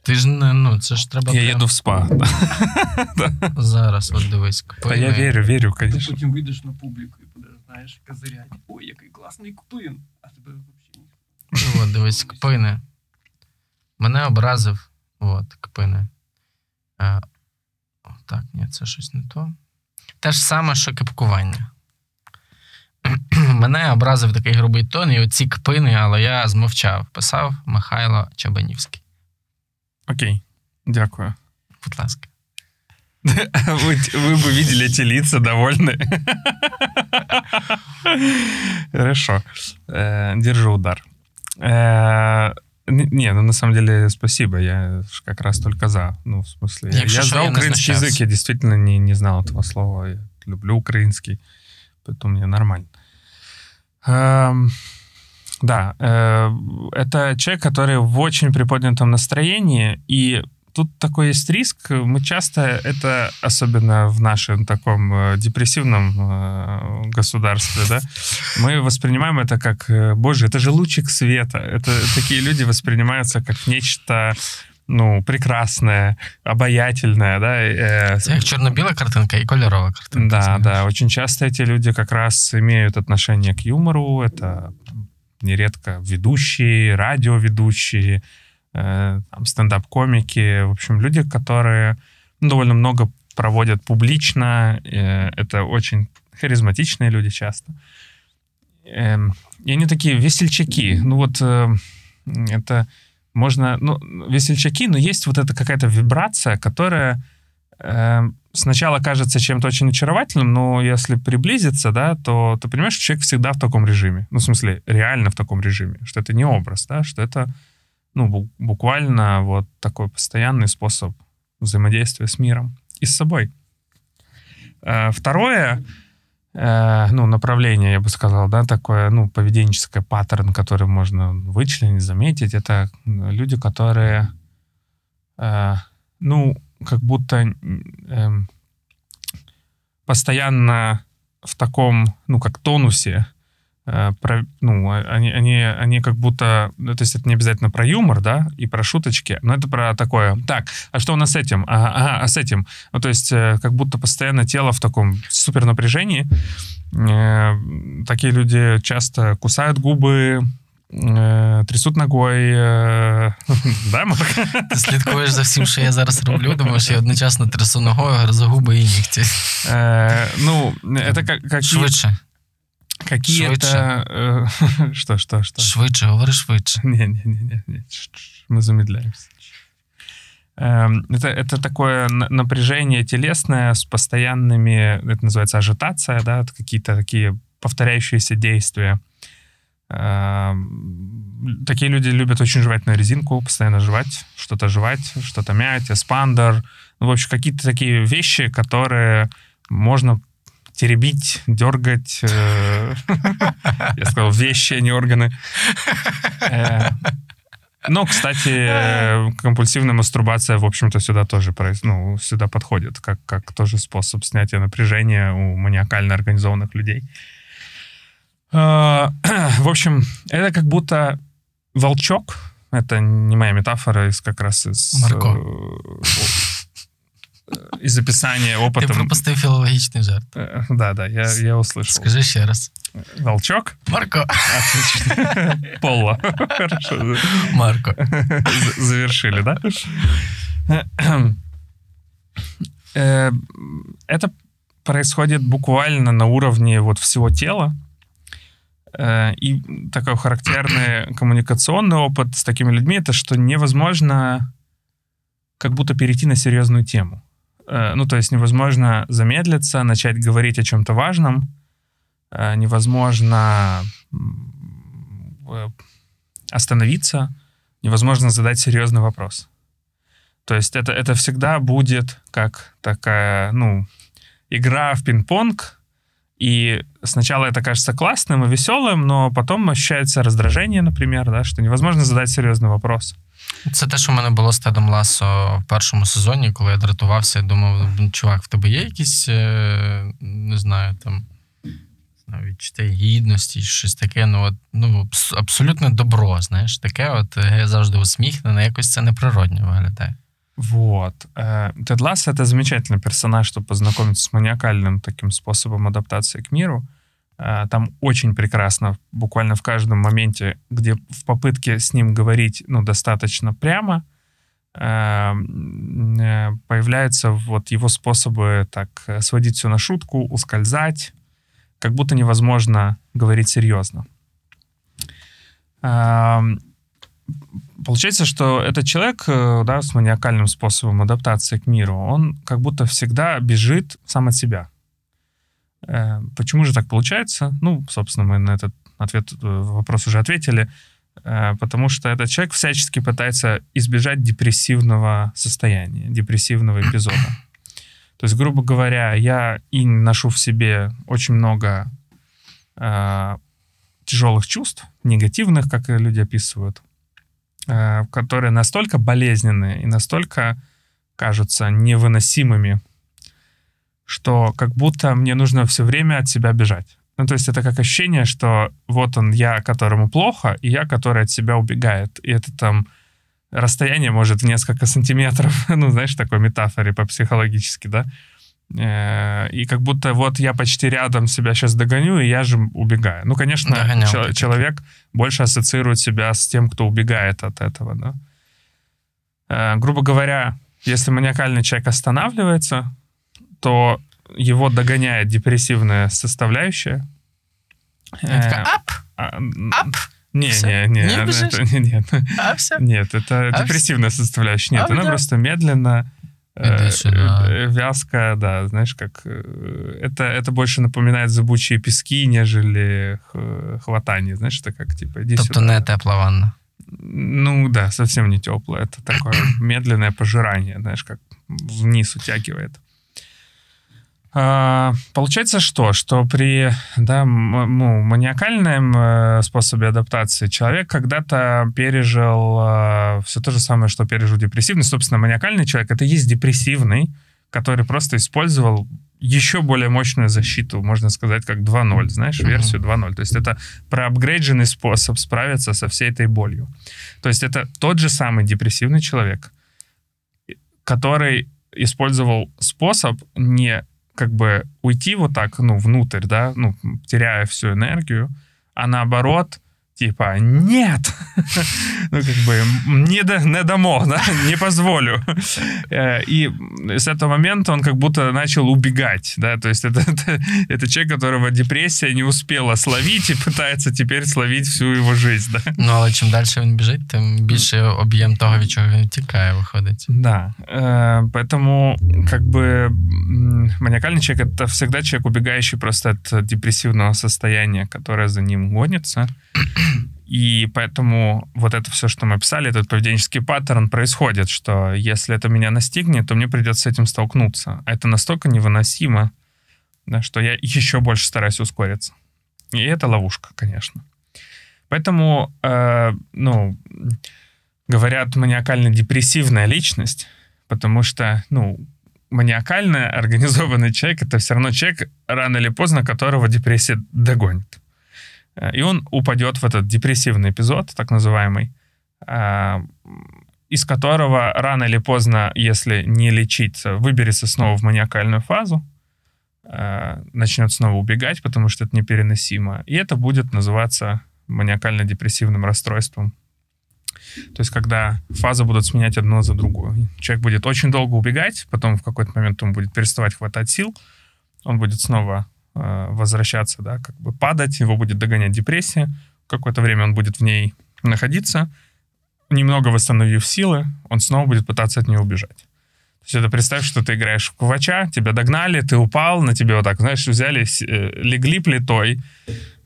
A: Ти ж не, ну, це ж треба
B: Я
A: прям
B: еду в спа.
A: зараз, от дивись,
B: Да,
A: кпини.
B: я верю, верю,
C: Ти
B: конечно.
C: потім вийдеш на публіку і будеш, знаєш, козирять. Ой, який класний купин. А тебе взагалі ніхто.
A: От, дивись, кпини. Мене образив. От, кпини. Е, о, так, ні, це щось не то. Те ж саме, що кипкування. Мене образив такий грубий тон, і оці кпини, але я змовчав. Писав Михайло Чабанівський.
B: Окей, дякую.
A: Будь ласка.
B: Вы, вы бы видели эти лица довольны. Хорошо. Э, Держу удар. Не- ну на самом деле спасибо. Я как раз только за. Ну, в смысле, я, я за украинский язык. Я действительно не, не знал этого слова. Я люблю украинский, поэтому мне нормально. Эм, Да, э, это человек, который в очень приподнятом настроении, и тут такой есть риск. Мы часто это, особенно в нашем таком э, депрессивном э, государстве, да, мы воспринимаем это как, э, боже, это же лучик света. Это такие люди воспринимаются как нечто ну, прекрасное, обаятельное, да. э,
A: Це як чорно-біла картинка і кольорова картинка.
B: да,
A: знаєш.
B: да. Очень часто эти люди как раз имеют отношение к юмору. Это нередко ведущие, радиоведущие, э, там, стендап-комики. В общем, люди, которые ну, довольно много проводят публично. э, это очень харизматичные люди часто. Эм, и они такие весельчаки. Ну вот э, это можно... Ну, весельчаки, но есть вот эта какая-то вибрация, которая э, сначала кажется чем-то очень очаровательным, но если приблизиться, да, то ты понимаешь, что человек всегда в таком режиме. Ну, в смысле, реально в таком режиме. Что это не образ, да, что это, ну, бу- буквально вот такой постоянный способ взаимодействия с миром и с собой. Э, Второе, э, ну, направление, я бы сказал, да, такое, ну, поведенческое паттерн, который можно вычленить, заметить, это люди, которые, э, ну, как будто эм, постоянно в таком, ну, как тонусе, про, ну, а- они, они, они как будто, ну, то есть это не обязательно про юмор, да, и про шуточки, но это про такое, так, а что у нас с этим? Ага, ага, а с этим? Ну, то есть э, как будто постоянно тело в таком супер напряжении. Э, Такие люди часто кусают губы, э, трясут ногой. э, Да, Марк?
A: Ти слідкуєш за всім, що я зараз роблю, думаєш, я одночасно трясу ногою, гризу губи і нігті.
B: Э, Ну, это как, какие,
A: Швидше,
B: какие-то... э, Что, что, что?
A: швидше, говори швидше.
B: Не-не-не, мы замедляемся. Эм, Это, это такое на- напряжение телесное с постоянными, это называется ажитация, да, какие-то такие повторяющиеся действия. Эм, Такие люди любят очень жевать на резинку, постоянно жевать, что-то жевать, что-то мять, эспандер. Ну, в общем, какие-то такие вещи, которые можно теребить, дергать. э, Я сказал вещи, а не органы. Э, Ну, кстати, компульсивная мастурбация, в общем-то, сюда тоже ну, сюда подходит, как, как тоже способ снятия напряжения у маниакально организованных людей. Э, В общем, это как будто волчок. Это не моя метафора, из как раз из...
A: Марко.
B: Э, Из описания опыта.
A: пропустив філологічний жарт.
B: Э, Да, да, я, я услышал.
A: Скажи ще раз.
B: Волчок?
A: Марко.
B: Отлично. Поло. Хорошо.
A: Марко.
B: Завершили, да? Э, Это происходит буквально на уровне вот всего тела. И такой характерный коммуникационный опыт с такими людьми, это что невозможно как будто перейти на серьезную тему. Э, ну, то есть невозможно замедлиться, начать говорить о чем-то важном, э, невозможно э, остановиться, невозможно задать серьезный вопрос. То есть это, это всегда будет как такая, ну, игра в пинг-понг, и сначала это кажется классным и веселым, но потом ощущается раздражение, например, да, что невозможно задать серьезный вопрос.
A: Це те, що в мене було з Тедом Ласо в першому сезоні, коли я дратувався, я думав, «Ну, чувак, в тебе є якісь, е, не знаю, там не знаю, відчуття гідності, щось таке. Ну, от, ну, абс- абсолютне добро, знаєш, таке, от е, завжди усміхнене, якось це неприродньо виглядає.
B: Вот. Э, Тед Лассо — это замечательный персонаж, чтобы познакомиться с маниакальным таким способом адаптации к миру. Э, Там очень прекрасно, буквально в каждом моменте, где в попытке с ним говорить ну, достаточно прямо, м, э, появляются вот его способы так э, сводить все на шутку, ускользать, как будто невозможно говорить серьезно. Эм, Получается, что этот человек э, да, с маниакальным способом адаптации к миру, он как будто всегда бежит сам от себя. Э, Почему же так получается? Ну, собственно, мы на этот ответ, э, вопрос уже ответили. Э, Потому что этот человек всячески пытается избежать депрессивного состояния, депрессивного эпизода. То есть, грубо говоря, я и ношу в себе очень много э, тяжелых чувств, негативных, как люди описывают, э, которые настолько болезненные и настолько кажутся невыносимыми, что как будто мне нужно все время от себя бежать. Ну, то есть это как ощущение, что вот он, я, которому плохо, и я, который от себя убегает. И это там расстояние может в несколько сантиметров, ну, знаешь, такой метафоре по-психологически, да? Э, И как будто вот я почти рядом себя сейчас догоню, и я же убегаю. Ну, конечно,
A: Догонял
B: чел- человек больше ассоциирует себя с тем, кто убегает от этого, да? Э, Грубо говоря, если маниакальный человек останавливается, то его догоняет депрессивная составляющая.
A: Така,
B: Э,
A: ап,
B: а,
A: ап,
B: Не, не, не,
A: Не
B: это- нет,
A: а все.
B: нет, это
A: А
B: депрессивная составляющая. Нет,
A: А,
B: она
A: да.
B: просто медленно, э,
A: сюда.
B: э, вязко, да, знаешь, как э, это, это больше напоминает зыбучие пески, нежели хватание, знаешь, это как типа иди
A: Тобто
B: сюда.
A: не тепла ванна.
B: Ну да, совсем не теплое, это такое медленное пожирание, знаешь, как вниз утягивает. А, Получается что? Что при да, ну, маниакальном э, способе адаптации человек когда-то пережил все то же самое, что пережил депрессивный. Собственно, маниакальный человек — это и есть депрессивный, который просто использовал еще более мощную защиту, можно сказать, как 2.0, знаешь, версию 2.0. То есть это проапгрейдженный способ справиться со всей этой болью. То есть это тот же самый депрессивный человек, который использовал способ не как бы уйти вот так, ну, внутрь, да, ну, теряя всю энергию, а наоборот, типа, нет, ну, как бы, не, до, не дамо, да, не позволю. Э, И с этого момента он как будто начал убегать, да, то есть это, это, это человек, которого депрессия не успела словить и пытается теперь словить всю его жизнь, да.
A: Ну, але чим далі він біжить, тим більше об'єм того, від чого він тікає, виходить.
B: Да, э, поэтому как бы м, маниакальный человек это всегда человек, убегающий просто от депрессивного состояния, которое за ним гонится. И поэтому вот это все, что мы писали, этот поведенческий паттерн происходит, что если это меня настигнет, то мне придется с этим столкнуться. А это настолько невыносимо, да, что я еще больше стараюсь ускориться. И это ловушка, конечно. Поэтому, э, ну, говорят маниакально-депрессивная личность, потому что, ну, маниакально организованный человек — это все равно человек, рано или поздно которого депрессия догонит. Э, И он упадет в этот депрессивный эпизод, так называемый, а, из которого рано или поздно, если не лечиться, выберется снова в маниакальную фазу, э, начнет снова убегать, потому что это непереносимо. И это будет называться маниакально-депрессивным расстройством. То есть, когда фазы будут сменять одну за другую. Человек будет очень долго убегать, потом в какой-то момент он будет переставать хватать сил, он будет снова э, возвращаться, да, как бы падать, его будет догонять депрессия. Какое-то время он будет в ней находиться, немного восстановив силы, он снова будет пытаться от нее убежать. То есть это представь, что ты играешь в кувача, тебя догнали, ты упал, на тебе вот так, знаешь, взяли, с- э, легли плитой,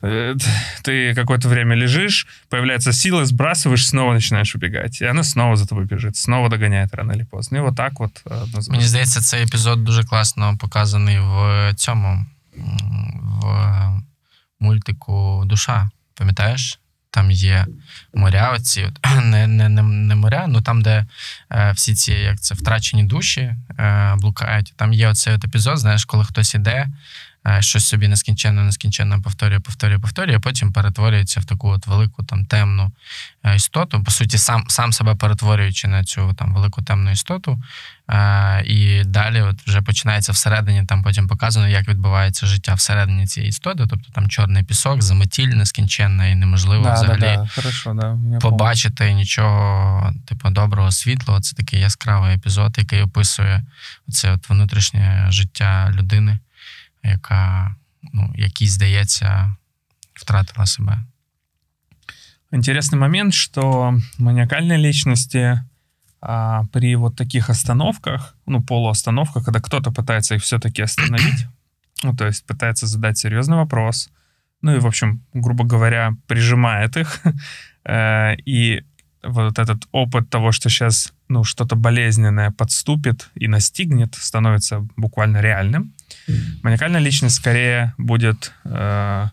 B: э, ты какое-то время лежишь, появляется сила, сбрасываешь, снова начинаешь убегать. И она снова за тобой бежит, снова догоняет рано или поздно. И вот так вот э, однозначно.
A: Мені здається, цей епізод дуже класно показаний в цьому м, в мультику Душа. Пам'ятаєш? Там є моря, оці от, не, не, не, не моря, ну там, де е, всі ці як це втрачені душі е, блукають. Там є оцей от епізод, знаєш, коли хтось іде, е, щось собі нескінченно, нескінченно повторює, повторює, повторює, а потім перетворюється в таку от велику там темну е, істоту. По суті, сам, сам себе перетворюючи на цю там велику темну істоту. І далі от вже починається всередині, там потім показано, як відбувається життя всередині цієї істоти. Тобто там чорний пісок, заметіль нескінченна і неможливо
B: да, да,
A: взагалі
B: да, хорошо, да. я помню.
A: побачити нічого, типу, доброго світлого. Це такий яскравий епізод, який описує от внутрішнє життя людини, яка, ну, якій, здається, втратила себе.
B: Интересный момент, что маниакальные личности а, при вот таких остановках, ну, полуостановках, когда кто-то пытается их все-таки остановить, ну, то есть пытается задать серьезный вопрос, ну и, в общем, грубо говоря, прижимает их, э, и вот этот опыт того, что сейчас, ну, что-то болезненное подступит и настигнет, становится буквально реальным. Маниакальная личность скорее будет э,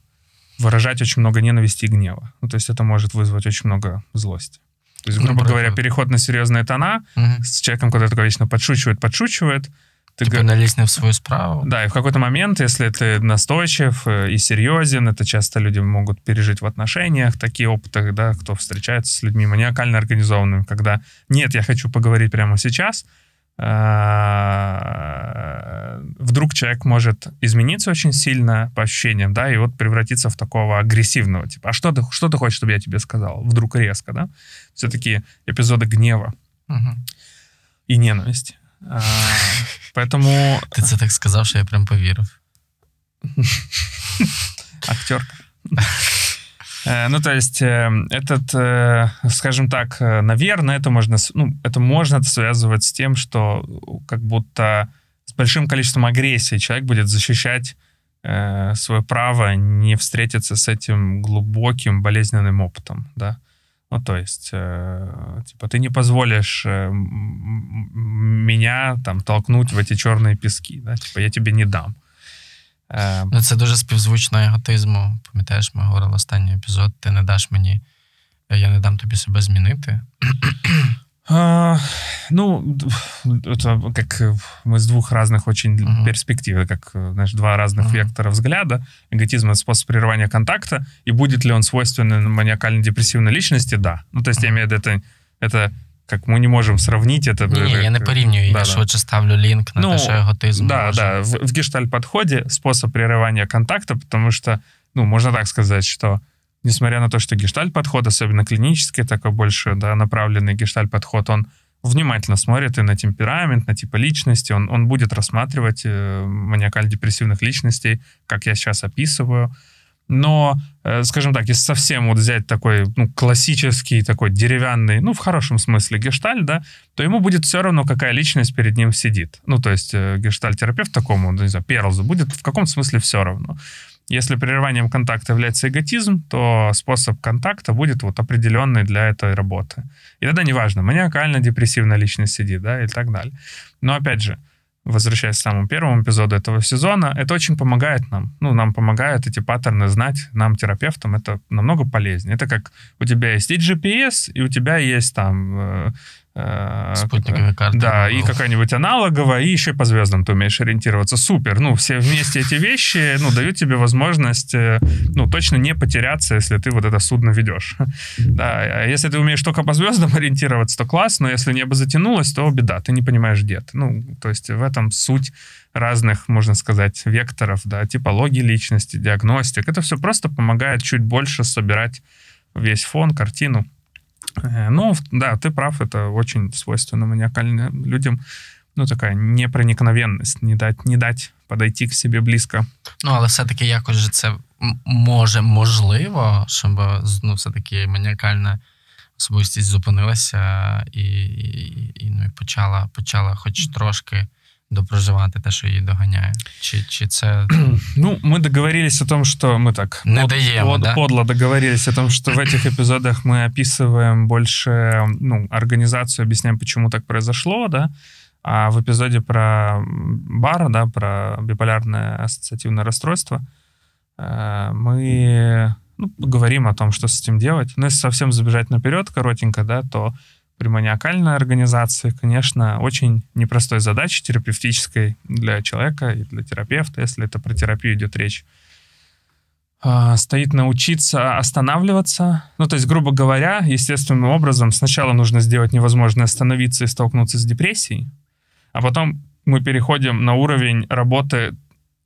B: выражать очень много ненависти и гнева. Ну, то есть это может вызвать очень много злости. То есть,
A: Ну,
B: грубо говоря,
A: правда.
B: переход на серьезные тона
A: Угу.
B: с человеком, который такой вечно подшучивает, подшучивает. Ты
A: не лізь не в свою справу.
B: да, и в какой-то момент, если ты настойчив э, и серьезен, это часто люди могут пережить в отношениях, такие опыты, да, кто встречается с людьми маниакально организованными, когда нет, я хочу поговорить прямо сейчас, вдруг человек может измениться очень сильно по ощущениям, да, и вот превратиться в такого агрессивного, типа, а что ты, что ты хочешь, чтобы я тебе сказал? Вдруг резко, да? Все-таки эпизоды гнева
A: Угу.
B: и ненависти. А, Поэтому
A: Ти це так сказав, що я прям повірив.
B: актерка. Э, Ну, то есть э, этот, э, скажем так, наверное, это можно, ну, это можно связывать с тем, что как будто с большим количеством агрессии человек будет защищать свое право не встретиться с этим глубоким болезненным опытом, да. Ну, то есть, э, типа, ты не позволишь э, меня там толкнуть в эти черные пески, да, типа, я тебе не дам. Э,
A: Ну, це дуже співзвучно еготизму. Пам'ятаєш, ми говорили останній епізод, ти не даш мені, я не дам тобі себе змінити.
B: А, ну, д- это как э, мы с двух разных очень
A: Мгм.
B: перспектив, как, э, знаешь, два разных
A: Мгм.
B: вектора взгляда. Эготизм — это способ прерывания контакта, и будет ли он свойственен маниакально-депрессивной личности? Да. Ну, то есть я
A: Мгм.
B: имею в виду, это, это как мы не можем сравнить это.
A: Ні, ні,
B: как-
A: я не порівнюю, я
B: Да-да.
A: швидше ставлю лінк на
B: Ну,
A: те, що еготизм.
B: Да,
A: може.
B: да, в, в гештальт-подходе способ прерывания контакта, потому что, ну, можно так сказать, что несмотря на то, что гештальт-подход, особенно клинический, такой больше, да, направленный гештальт-подход, он внимательно смотрит и на темперамент, на типы личности, он, он будет рассматривать э, маниакально-депрессивных личностей, как я сейчас описываю. но, э, скажем так, если совсем вот взять такой ну, классический, такой деревянный, ну, в хорошем смысле гештальт, да, то ему будет все равно, какая личность перед ним сидит. Ну, то есть э, гештальт-терапевт такому, ну, не знаю, Перлзу будет в каком-то смысле все равно. Если прерыванием контакта является эготизм, то способ контакта будет вот определенный для этой работы. И тогда неважно, маниакально-депрессивная личность сидит, да, и так далее. Но опять же, возвращаясь к самому первому эпизоду этого сезона, это очень помогает нам. Ну, нам помогает эти паттерны знать, нам, терапевтам, это намного полезнее. Это как у тебя есть и GPS, и у тебя есть там... э,
A: Спутниковые карты.
B: да, и какая-нибудь аналоговая, и еще по звездам ты умеешь ориентироваться. Супер. Ну, все вместе эти вещи, ну, дают тебе возможность, э, ну, точно не потеряться, если ты вот это судно ведешь. Да, а если ты умеешь только по звездам ориентироваться, то класс, но если небо затянулось, то беда, ты не понимаешь, где ты. Ну, то есть в этом суть разных, можно сказать, векторов, да, типологии личности, диагностик. Это все просто помогает чуть больше собирать весь фон, картину. Э, Ну, в- да, ты прав, это очень свойственно маниакальным людям. Ну, такая непроникновенность, не дать, не дать подойти к себе близко.
A: Ну, але все-таки якось же це м- може можливо, щоб ну, все-таки маніакальне особистість зупинилася і, і, і, ну, і почала, почала хоч трошки допроживати те, що її доганяє. Чи, чи це
B: Ну, мы договорились о том, что мы так
A: Не
B: под-
A: даем,
B: под-
A: да?
B: подло договорились о том, что в этих эпизодах мы описываем больше ну, организацию, объясняем, почему так произошло, да, а в эпизоде про бар, да, про биполярное ассоциативное расстройство э, мы ну, говорим о том, что с этим делать. Но если совсем забежать наперед коротенько, да, то при маниакальной организации, конечно, очень непростой задачей терапевтической для человека и для терапевта, если это про терапию идет речь, а, стоит научиться останавливаться. Ну, то есть, грубо говоря, естественным образом сначала нужно сделать невозможное остановиться и столкнуться с депрессией, а потом мы переходим на уровень работы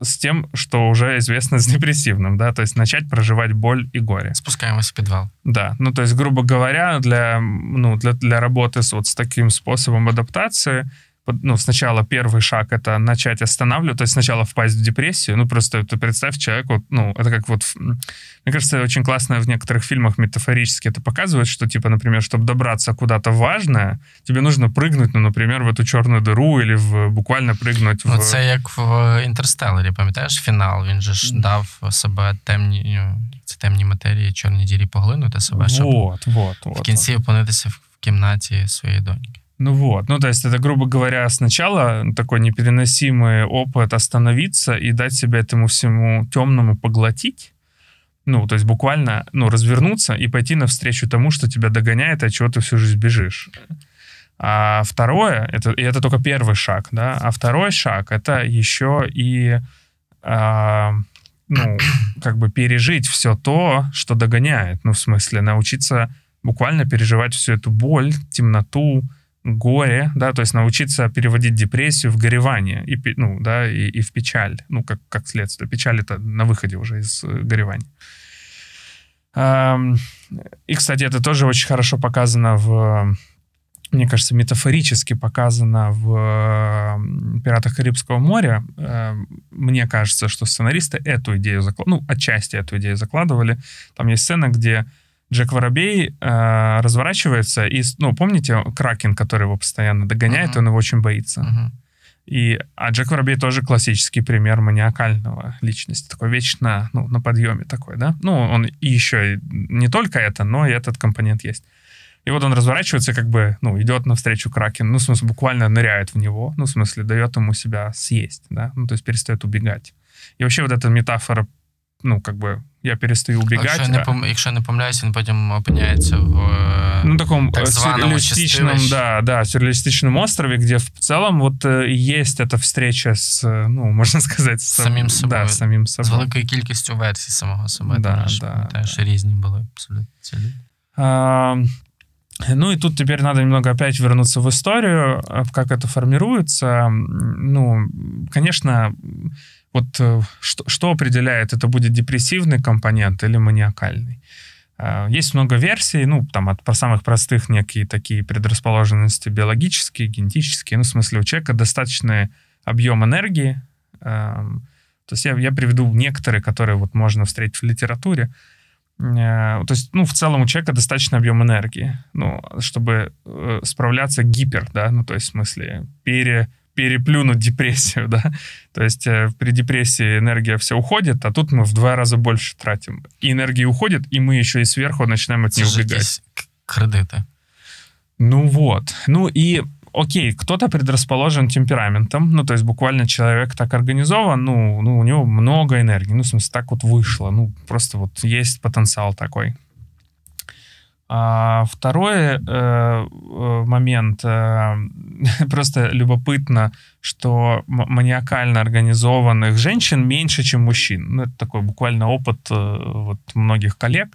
B: с тем, что уже известно с депрессивным, да, то есть начать проживать боль и горе.
A: спускаємося в підвал?
B: Да, ну то есть, грубо говоря, для, ну, для, для работы с, вот с таким способом адаптации, ну, сначала первый шаг — это начать останавливать, то есть сначала впасть в депрессию, ну, просто ты представь человеку, ну, это как вот, в- мне кажется, очень классно в некоторых фильмах метафорически это показывает, что, типа, например, чтобы добраться куда-то в важное, тебе нужно прыгнуть, ну, например, в эту черную дыру или в, буквально прыгнуть
A: Ну,
B: в...
A: це як в інтерстелері, пам'ятаєш фінал? Він же ж
B: Мгм.
A: дав себе темні, ну, це темні матерії, чорні дірі поглинути себе, щоб
B: Вот, вот, вот.
A: в кінці опинитися в кімнаті своєї доньки.
B: Ну вот, ну то есть это, грубо говоря, сначала такой непереносимый опыт остановиться и дать себе этому всему темному поглотить. Ну, то есть буквально, ну, развернуться и пойти навстречу тому, что тебя догоняет, от чего ты всю жизнь бежишь. А второе, это, и это только первый шаг, да, а второй шаг — это еще и, а, ну, как бы пережить все то, что догоняет. Ну, в смысле, научиться буквально переживать всю эту боль, темноту, горе, да, то есть научиться переводить депрессию в горевание, и, ну, да, и, и в печаль, ну, как, как следствие. Печаль — это на выходе уже из э, горевания. И, кстати, это тоже очень хорошо показано в, мне кажется, метафорически показано в «Пиратах Карибского моря». Мне кажется, что сценаристы эту идею закладывали, ну, отчасти эту идею закладывали. Там есть сцена, где Джек Воробей э, разворачивается и, ну, помните Кракен, который его постоянно догоняет,
A: Мгм.
B: он его очень боится.
A: Угу.
B: И, а Джек Воробей тоже классический пример маниакального личности, такой вечно, ну, на подъеме такой, да? Ну, он и еще не только это, но и этот компонент есть. И вот он разворачивается, как бы, ну, идет навстречу Кракен, ну, в смысле, буквально ныряет в него, ну, в смысле, дает ему себя съесть, да, ну, то есть перестает убегать. И вообще вот эта метафора, ну, как бы, я перестаю убегать.
A: Якщо, не
B: а-
A: пом... Якщо не помиляюсь, він потім опиняється в е,
B: ну, таком
A: так
B: э,
A: званому
B: сюрреалистичном,
A: чистилищі.
B: да, да, сюрреалистичном острове, где в целом вот э, и есть эта встреча с, э, ну, можно сказать, с
A: Самим собой.
B: Да, с самим
A: з
B: собой.
A: великою кількістю версій самого себе.
B: Да,
A: Тому що,
B: да,
A: пам'ятаєш, різні були абсолютно ці люди.
B: А, ну и тут теперь надо немного опять вернуться в историю, а, как это формируется. М, Ну, конечно, вот э, что, что определяет, это будет депрессивный компонент или маниакальный? А, Есть много версий, ну, там, от самых простых некие такие предрасположенности биологические, генетические. Ну, в смысле, у человека достаточный объем энергии. Эм, То есть я, я приведу некоторые, которые вот можно встретить в литературе. Э, То есть, ну, в целом у человека достаточно объем энергии, ну, чтобы э, справляться гипер, да, ну, то есть, в смысле, пере, переплюнуть депрессию, да. То есть э, при депрессии энергия вся уходит, а тут мы в два раза больше тратим. И энергия уходит, и мы еще и сверху начинаем от нее убегать.
A: якісь к- кредити.
B: Ну вот. Ну и окей, кто-то предрасположен темпераментом, ну, то есть буквально человек так организован, ну, ну, у него много энергии, ну, в смысле, так вот вышло, ну, просто вот есть потенциал такой. А второй э, э, момент, э, просто любопытно, что м- маниакально организованных женщин меньше, чем мужчин. Ну, это такой буквально опыт э, вот многих коллег.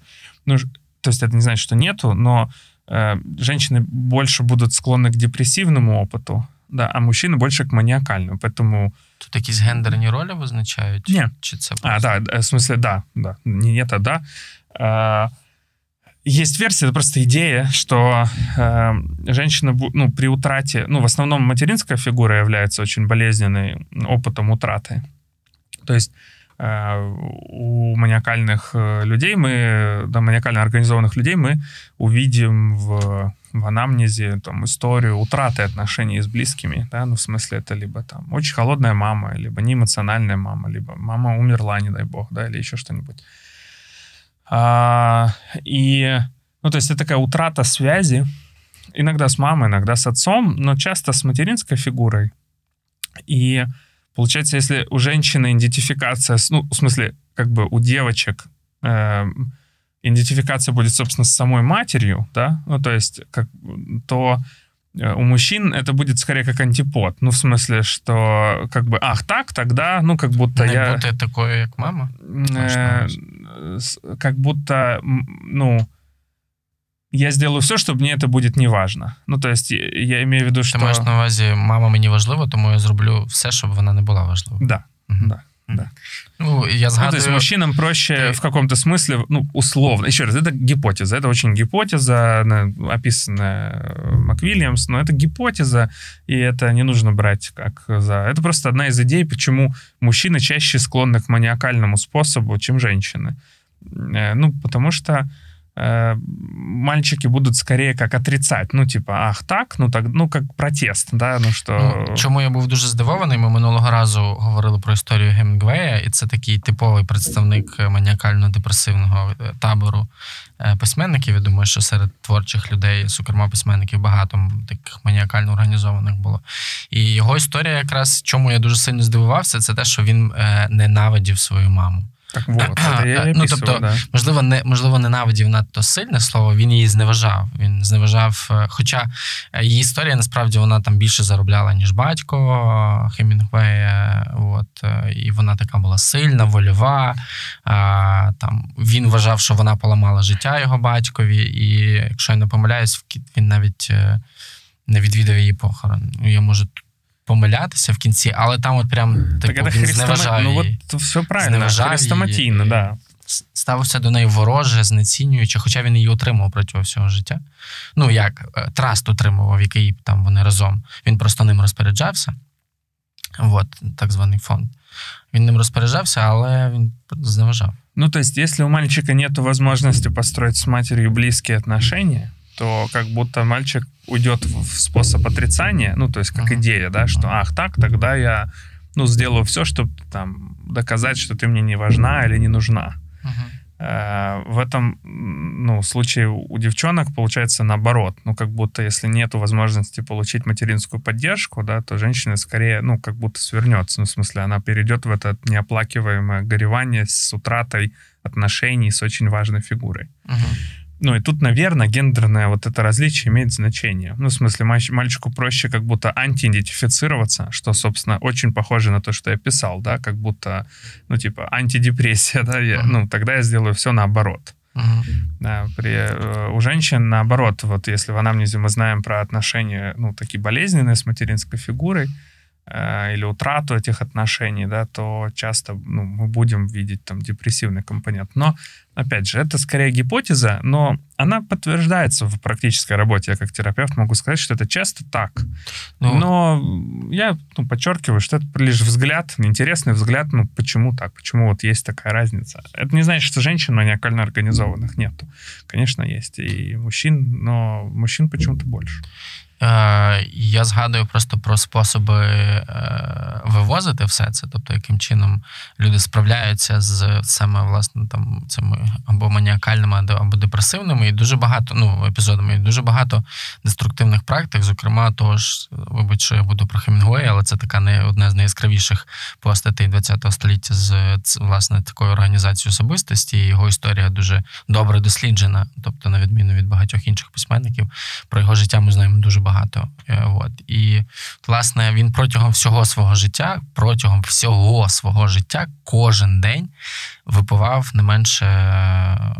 B: Ну, ж- то есть это не значит, что нету, но э, женщины больше будут склонны к депрессивному опыту, да, а мужчины больше к маниакальному. Поэтому,
A: Тут якісь гендерні ролі визначають?
B: Ні.
A: Чи це
B: а,
A: просто-
B: да, э, в смысле, да, да, не нет, а да. А, есть версия, это просто идея, что э, женщина, ну, при утрате, ну, в основном материнская фигура является очень болезненной опытом утраты. То есть э, у маниакальных э, людей мы, да, маниакально организованных людей мы увидим в, в анамнезе там, историю утраты отношений с близкими, да, ну, в смысле, это либо там очень холодная мама, либо неэмоциональная мама, либо мама умерла, не дай бог, да, или еще что-нибудь. А, и, ну, то есть это такая утрата связи, иногда с мамой, иногда с отцом, но часто с материнской фигурой. И получается, если у женщины идентификация, ну, в смысле, как бы у девочек э, идентификация будет, собственно, с самой матерью, да, ну, то есть, как, то у мужчин это будет скорее как антипод. Ну, в смысле, что как бы, ах, так, тогда, ну, как будто
A: Не
B: я...
A: бути такою, як мама.
B: Э, с- как будто, м, ну, я сделаю все, чтобы мне это будет неважно. Ну, то есть, я- я имею в виду,
A: Ти
B: что...
A: маєш на увазі, мама мені важлива, тому я зроблю все, щоб вона не була важлива.
B: Да,
A: Мгм.
B: да, да.
A: Ну, я
B: Ну, то
A: згадую,
B: есть мужчинам проще
A: ты-
B: в каком-то смысле, ну, условно. Еще раз, это гипотеза. Это очень гипотеза, она описанная э, МакВильямс, но это гипотеза, и это не нужно брать как за... Это просто одна из идей, почему мужчины чаще склонны к маниакальному способу, чем женщины. Э, Ну, потому что э, мальчики будут скорее как отрицать. Ну, типа, ах, так, ну, так, ну, как протест, да, ну, что...
A: Ну, чому я був дуже здивований? Ми минулого разу говорили про історію Гемінгвея, і це такий типовий представник маніакально-депресивного е, табору е, письменників. Я думаю, що серед творчих людей, зокрема письменників, багато таких маніакально організованих було. І його історія, якраз чому я дуже сильно здивувався, це те, що він ненавидів свою маму.
B: Так вот, я и
A: Ну, тобто,
B: да.
A: Можливо, не можливо, ненавидів надто сильне слово. Він її зневажав. Він зневажав. е, Хоча е, її історія насправді вона там більше заробляла, ніж батько Хемінгвея. От е, і вона така була сильна, вольова. А, Там він вважав, що вона поламала життя його батькові, і якщо я не помиляюсь, він навіть не відвідав її похорон. Ну, Я можу помилятися в кінці, але там от прям
B: Так
A: типу, він
B: христома...
A: зневажав
B: Ну
A: її.
B: вот все правильно, хрестоматийно,
A: її.
B: да.
A: ставився до неї вороже, знецінюючи, хоча він її отримав протягом всього життя. Ну як е, траст отримував, який там вони разом. Він просто ним розпоряджався. От, так званий фонд. Він ним розпоряджався, але він зневажав.
B: Ну, то есть, если у мальчика нет возможности построить с матерью близкие отношения, то как будто мальчик уйдет в способ отрицания, ну, то есть, как идея, да, что, ах, так, тогда я, ну, сделаю все, чтобы там доказать, что ты мне не важна или не нужна. Э, В этом ну, случае у девчонок получается наоборот. Ну, как будто если нет возможности получить материнскую поддержку, да, то женщина скорее, ну, как будто свернется. Ну, в смысле, она перейдет в это неоплакиваемое горевание с утратой отношений с очень важной фигурой. Ну, и тут, наверное, гендерное вот это различие имеет значение. Ну, в смысле, мальч- мальчику проще как будто антиидентифицироваться, что, собственно, очень похоже на то, что я писал, да, как будто, ну, типа, антидепрессия, да, я- ну, тогда я сделаю все наоборот.
A: Мгм.
B: Да, при, э, у женщин, наоборот, вот если в анамнезе мы знаем про отношения, ну, такие болезненные с материнской фигурой, э, или утрату этих отношений, да, то часто ну, мы будем видеть там депрессивный компонент. Но, опять же, это скорее гипотеза, но она подтверждается в практической работе. Я как терапевт могу сказать, что это часто так.
A: Ну,
B: Но я ну, подчеркиваю, что это лишь взгляд, интересный взгляд, ну почему так, почему вот есть такая разница. Это не значит, что женщин маниакально организованных нету. Конечно, есть и мужчин, но мужчин почему-то больше.
A: Е, я згадую просто про способи е, вивозити все це, тобто яким чином люди справляються з саме власне там цими або маніакальними, або- депресивними, і дуже багато ну епізодами, і дуже багато деструктивних практик. Зокрема, того ж, вибач, що я буду про Хемінгуея, але це така не одна з найяскравіших постатей ХХ століття з власне такою організацією особистості. І Його історія дуже добре досліджена, тобто, на відміну від багатьох інших письменників, про його життя ми знаємо дуже багато. Е, От. І, власне, він протягом всього свого життя, протягом всього свого життя, кожен день випивав не менше е,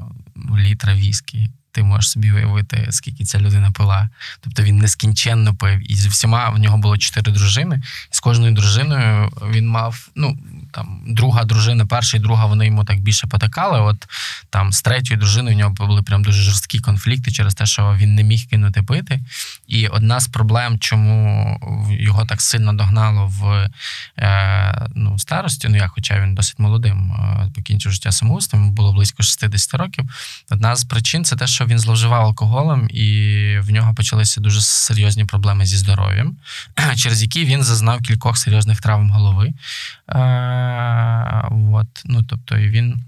A: літра віскі. Ти можеш собі уявити, скільки ця людина пила. Тобто він нескінченно пив. І зі всіма в нього було чотири дружини. І з кожною дружиною він мав, ну, там друга дружина, перша і друга, вони йому так більше потакали. От там з третьою дружиною в нього були прям дуже жорсткі конфлікти через те, що він не міг кинути пити. І одна з проблем, чому його так сильно догнало в е, ну, старості, ну я, хоча він досить молодим, е, покінчив життя самогубством, йому було близько 60 років. Одна з причин це те, що він зловживав алкоголем, і в нього почалися дуже серйозні проблеми зі здоров'ям, через які він зазнав кількох серйозних травм голови. Е, от, ну, тобто, він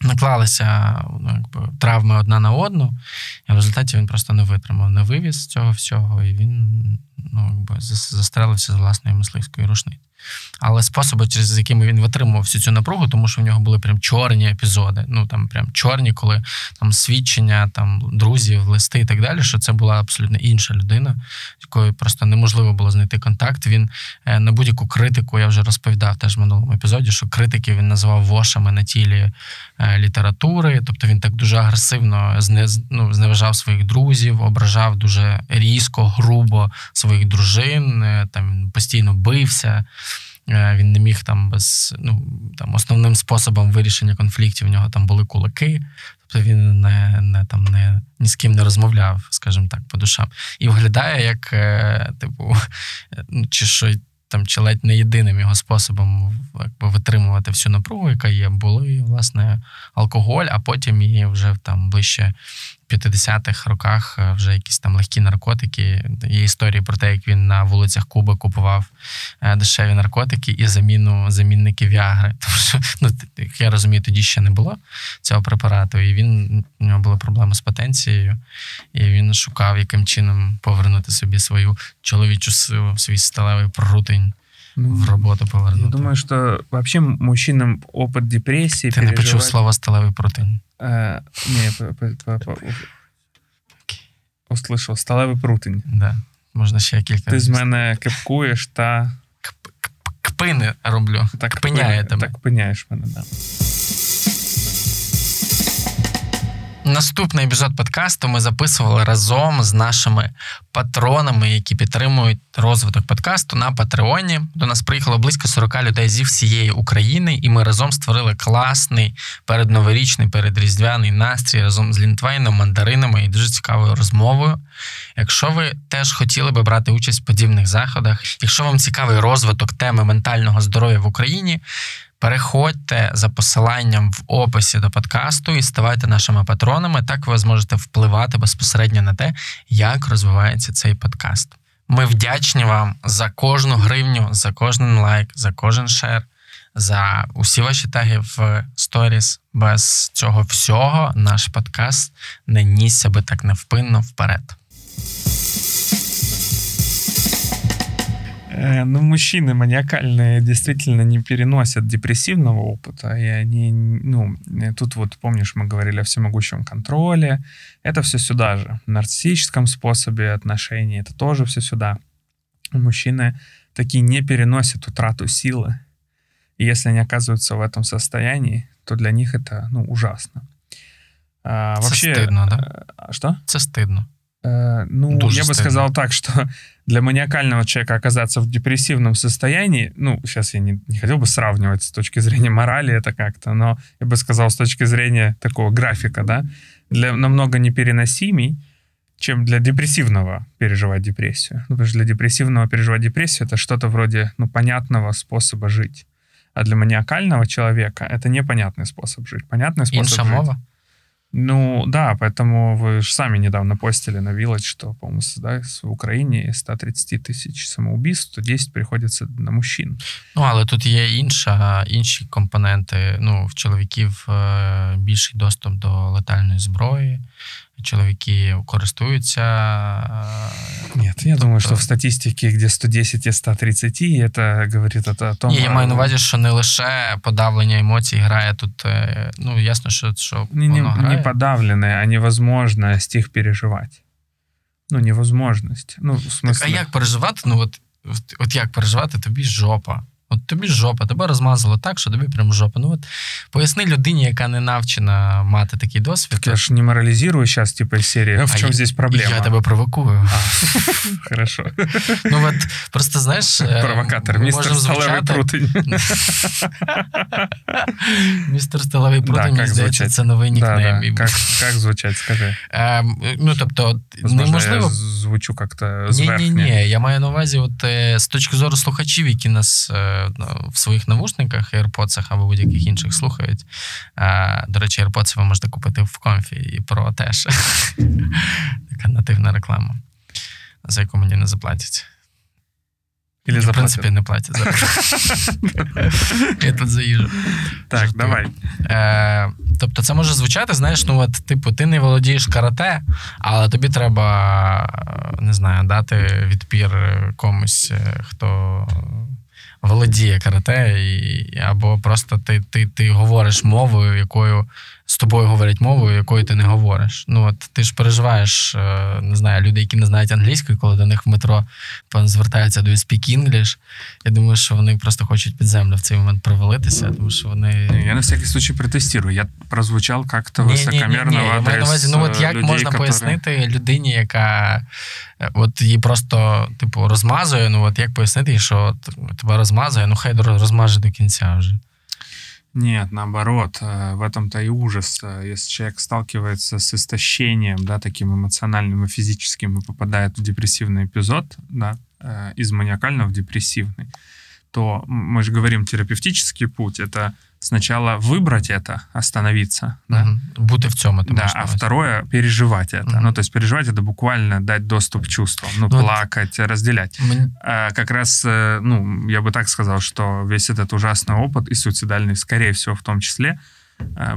A: наклалися ну, якби, травми одна на одну, і в результаті він просто не витримав, не вивіз цього всього, і він ну, якби, застрелився з власної мисливської рушниці. Але способи, через якими він витримував всю цю напругу, тому що в нього були прям чорні епізоди. Ну там прям чорні, коли там свідчення, там друзів, листи і так далі. Що це була абсолютно інша людина, якою просто неможливо було знайти контакт. Він е, на будь-яку критику, я вже розповідав теж в минулому епізоді, що критики він називав вошами на тілі е, літератури. Тобто він так дуже агресивно ну, зневажав своїх друзів, ображав дуже різко, грубо своїх дружин. е, Там постійно бився. Е, Він не міг там без ну там основним способом вирішення конфліктів в нього там були кулаки. Тобто він не, не там не ні з ким не розмовляв, скажімо так, по душам. І виглядає як, е, типу, е, ну, чи що там, чи ледь не єдиним його способом якби, витримувати всю напругу, яка є, були власне алкоголь, а потім і вже там ближче 50-х роках е, вже якісь там легкі наркотики. Є історії про те, як він на вулицях Куби купував е, дешеві наркотики і заміну замінники Віагри. Тому що, ну, як я розумію, тоді ще не було цього препарату, і він у нього були проблеми з потенцією, і він шукав, яким чином повернути собі свою чоловічу силу, свій сталевий прорутень
B: Ну,
A: в роботу повернути.
B: Я думаю, что вообще мужчинам опыт депрессии
A: Ти не почув слово сталевий протин.
B: Э, не, по- по- по- по- услышав сталевий прутень.
A: Да. Можна ще кілька
B: Ти з мене кепкуєш та
A: Кп- кп- Кпини роблю.
B: так
A: Кпиняє
B: пи-
A: тебе.
B: Так пиняєш мене, да.
A: Наступний епізод подкасту ми записували разом з нашими патронами, які підтримують розвиток подкасту на Патреоні. До нас приїхало близько 40 людей зі всієї України, і ми разом створили класний передноворічний, передріздвяний настрій разом з лінтвейном, мандаринами і дуже цікавою розмовою. Якщо ви теж хотіли би брати участь в подібних заходах, якщо вам цікавий розвиток теми ментального здоров'я в Україні, Переходьте за посиланням в описі до подкасту і ставайте нашими патронами. Так ви зможете впливати безпосередньо на те, як розвивається цей подкаст. Ми вдячні вам за кожну гривню, за кожен лайк, за кожен шер, за усі ваші теги в сторіс. Без цього всього наш подкаст не нісся би так невпинно вперед.
B: Э, Ну, мужчины маниакальные действительно не переносят депрессивного опыта, и они, ну, э, тут вот, помнишь, мы говорили о всемогущем контроле, это все сюда же. В нарциссическом способе отношений это тоже все сюда. Мужчины такие не переносят утрату силы, и если они оказываются в этом состоянии, то для них это, ну, ужасно. А, вообще,
A: стидно, да?
B: э, а Что?
A: Це стидно.
B: Э, Ну,
A: Дуже
B: я бы сказал так, что для маниакального человека оказаться в депрессивном состоянии, ну, сейчас я не, не хотел бы сравнивать с точки зрения морали это как-то, но я бы сказал с точки зрения такого графика, да, для намного непереносимей, чем для депрессивного переживать депрессию. Ну, потому что для депрессивного переживать депрессию это что-то вроде, ну, понятного способа жить. А для маниакального человека это непонятный способ жить. Понятный способ
A: Інша
B: жить.
A: мова.
B: Ну, да, поэтому вы же сами недавно постили на Village, что, по-моему, с- да, с- в Украине из 130 тысяч самоубийств, то 10 приходится на мужчин.
A: Ну, але тут є інша, інші компоненти. Ну, в чоловіків е, більший доступ до летальної зброї. Чоловіки користуються. е,
B: Нет, я думаю,
A: Тобто-
B: что в статистике, где 110 и 130, это говорит это о том...
A: Ні, я
B: э,
A: маю на увазі, що не лише подавлення емоцій грає тут. е, Ну, ясно, що, що
B: Не, не,
A: воно грає.
B: не подавленные, а невозможность их переживать. Ну, невозможность. Ну, в
A: Так,
B: смысле...
A: а як переживати? Ну, от, от, от як переживати тобі жопа? От тобі жопа, тебе розмазало так, що тобі прям жопа. Ну от поясни людині, яка не навчена мати такий досвід.
B: Так я ж не морализирую сейчас, типа, из серии, а в
A: А
B: чем
A: я-
B: здесь проблема?
A: Я тебе провокую.
B: Хорошо.
A: Ну от просто знаєш, е,
B: Провокатор,
A: ми
B: мистер
A: можемо
B: Столовый
A: звучати-
B: Прутень.
A: Містер Столовий
B: Да,
A: Прутень, мені
B: как
A: здається,
B: звучать?
A: це новий
B: Да,
A: нікнейм.
B: да.
A: І,
B: Как, как звучать, скажи.
A: ем, ну тобто, от
B: Возможно,
A: неможливо
B: я звучу как-то
A: Ні,
B: зверхньо.
A: ні, ні. Я маю на увазі, от е, з точки зору слухачів, які нас е, ну, В своїх навушниках, AirPods або будь-яких інших слухають. До речі, AirPods ви можете купити в комфі і про теж. Така нативна реклама, за яку мені не заплатять.
B: Или
A: в принципі, не платять за Я тут заїжджу.
B: Так, давай.
A: Е, тобто, це може звучати, знаєш, ну от, типу, ти не володієш карате, але тобі треба, е, не знаю, дати відпір е, комусь, е, хто володіє карате, і, або просто ти, ти, ти говориш мовою, якою з тобою говорять мовою, якою ти не говориш. Ну, от ти ж переживаєш, е, не знаю, люди, які не знають англійської, коли до них в метро певно, звертаються до you speak English. Я думаю, що вони просто хочуть під землю в цей момент провалитися, тому що вони.
B: Не, Я на всякий случай протестирую. Я прозвучал как-то высокомерно
A: Ні-ні-ні,
B: в
A: я маю на
B: адрес
A: увазі, ну от
B: э,
A: як
B: людей,
A: можна
B: которые-
A: пояснити людині, яка е, от її просто, типу, розмазує. Ну от як пояснити, їй, що от тебе розмазує, ну хай роз- розмаже до кінця вже.
B: Нет, наоборот, э, в этом-то и ужас. Э, Если человек сталкивается с истощением, да, таким эмоциональным и физическим, и попадает в депрессивный эпизод, да, э, из маниакального в депрессивный, то мы же говорим, терапевтический путь — это сначала выбрать это, остановиться, да,
A: Мгм. Бути в цьому, ти
B: Да,
A: маєш на
B: а
A: увазі.
B: второе переживать это.
A: Мгм.
B: Ну, то есть переживать это буквально дать доступ к чувствам, ну,
A: Ну, вот-
B: плакать, разделять.
A: Мені-
B: А как раз, э, ну, я бы так сказал, что весь этот ужасный опыт и суицидальный, скорее всего, в том числе, э,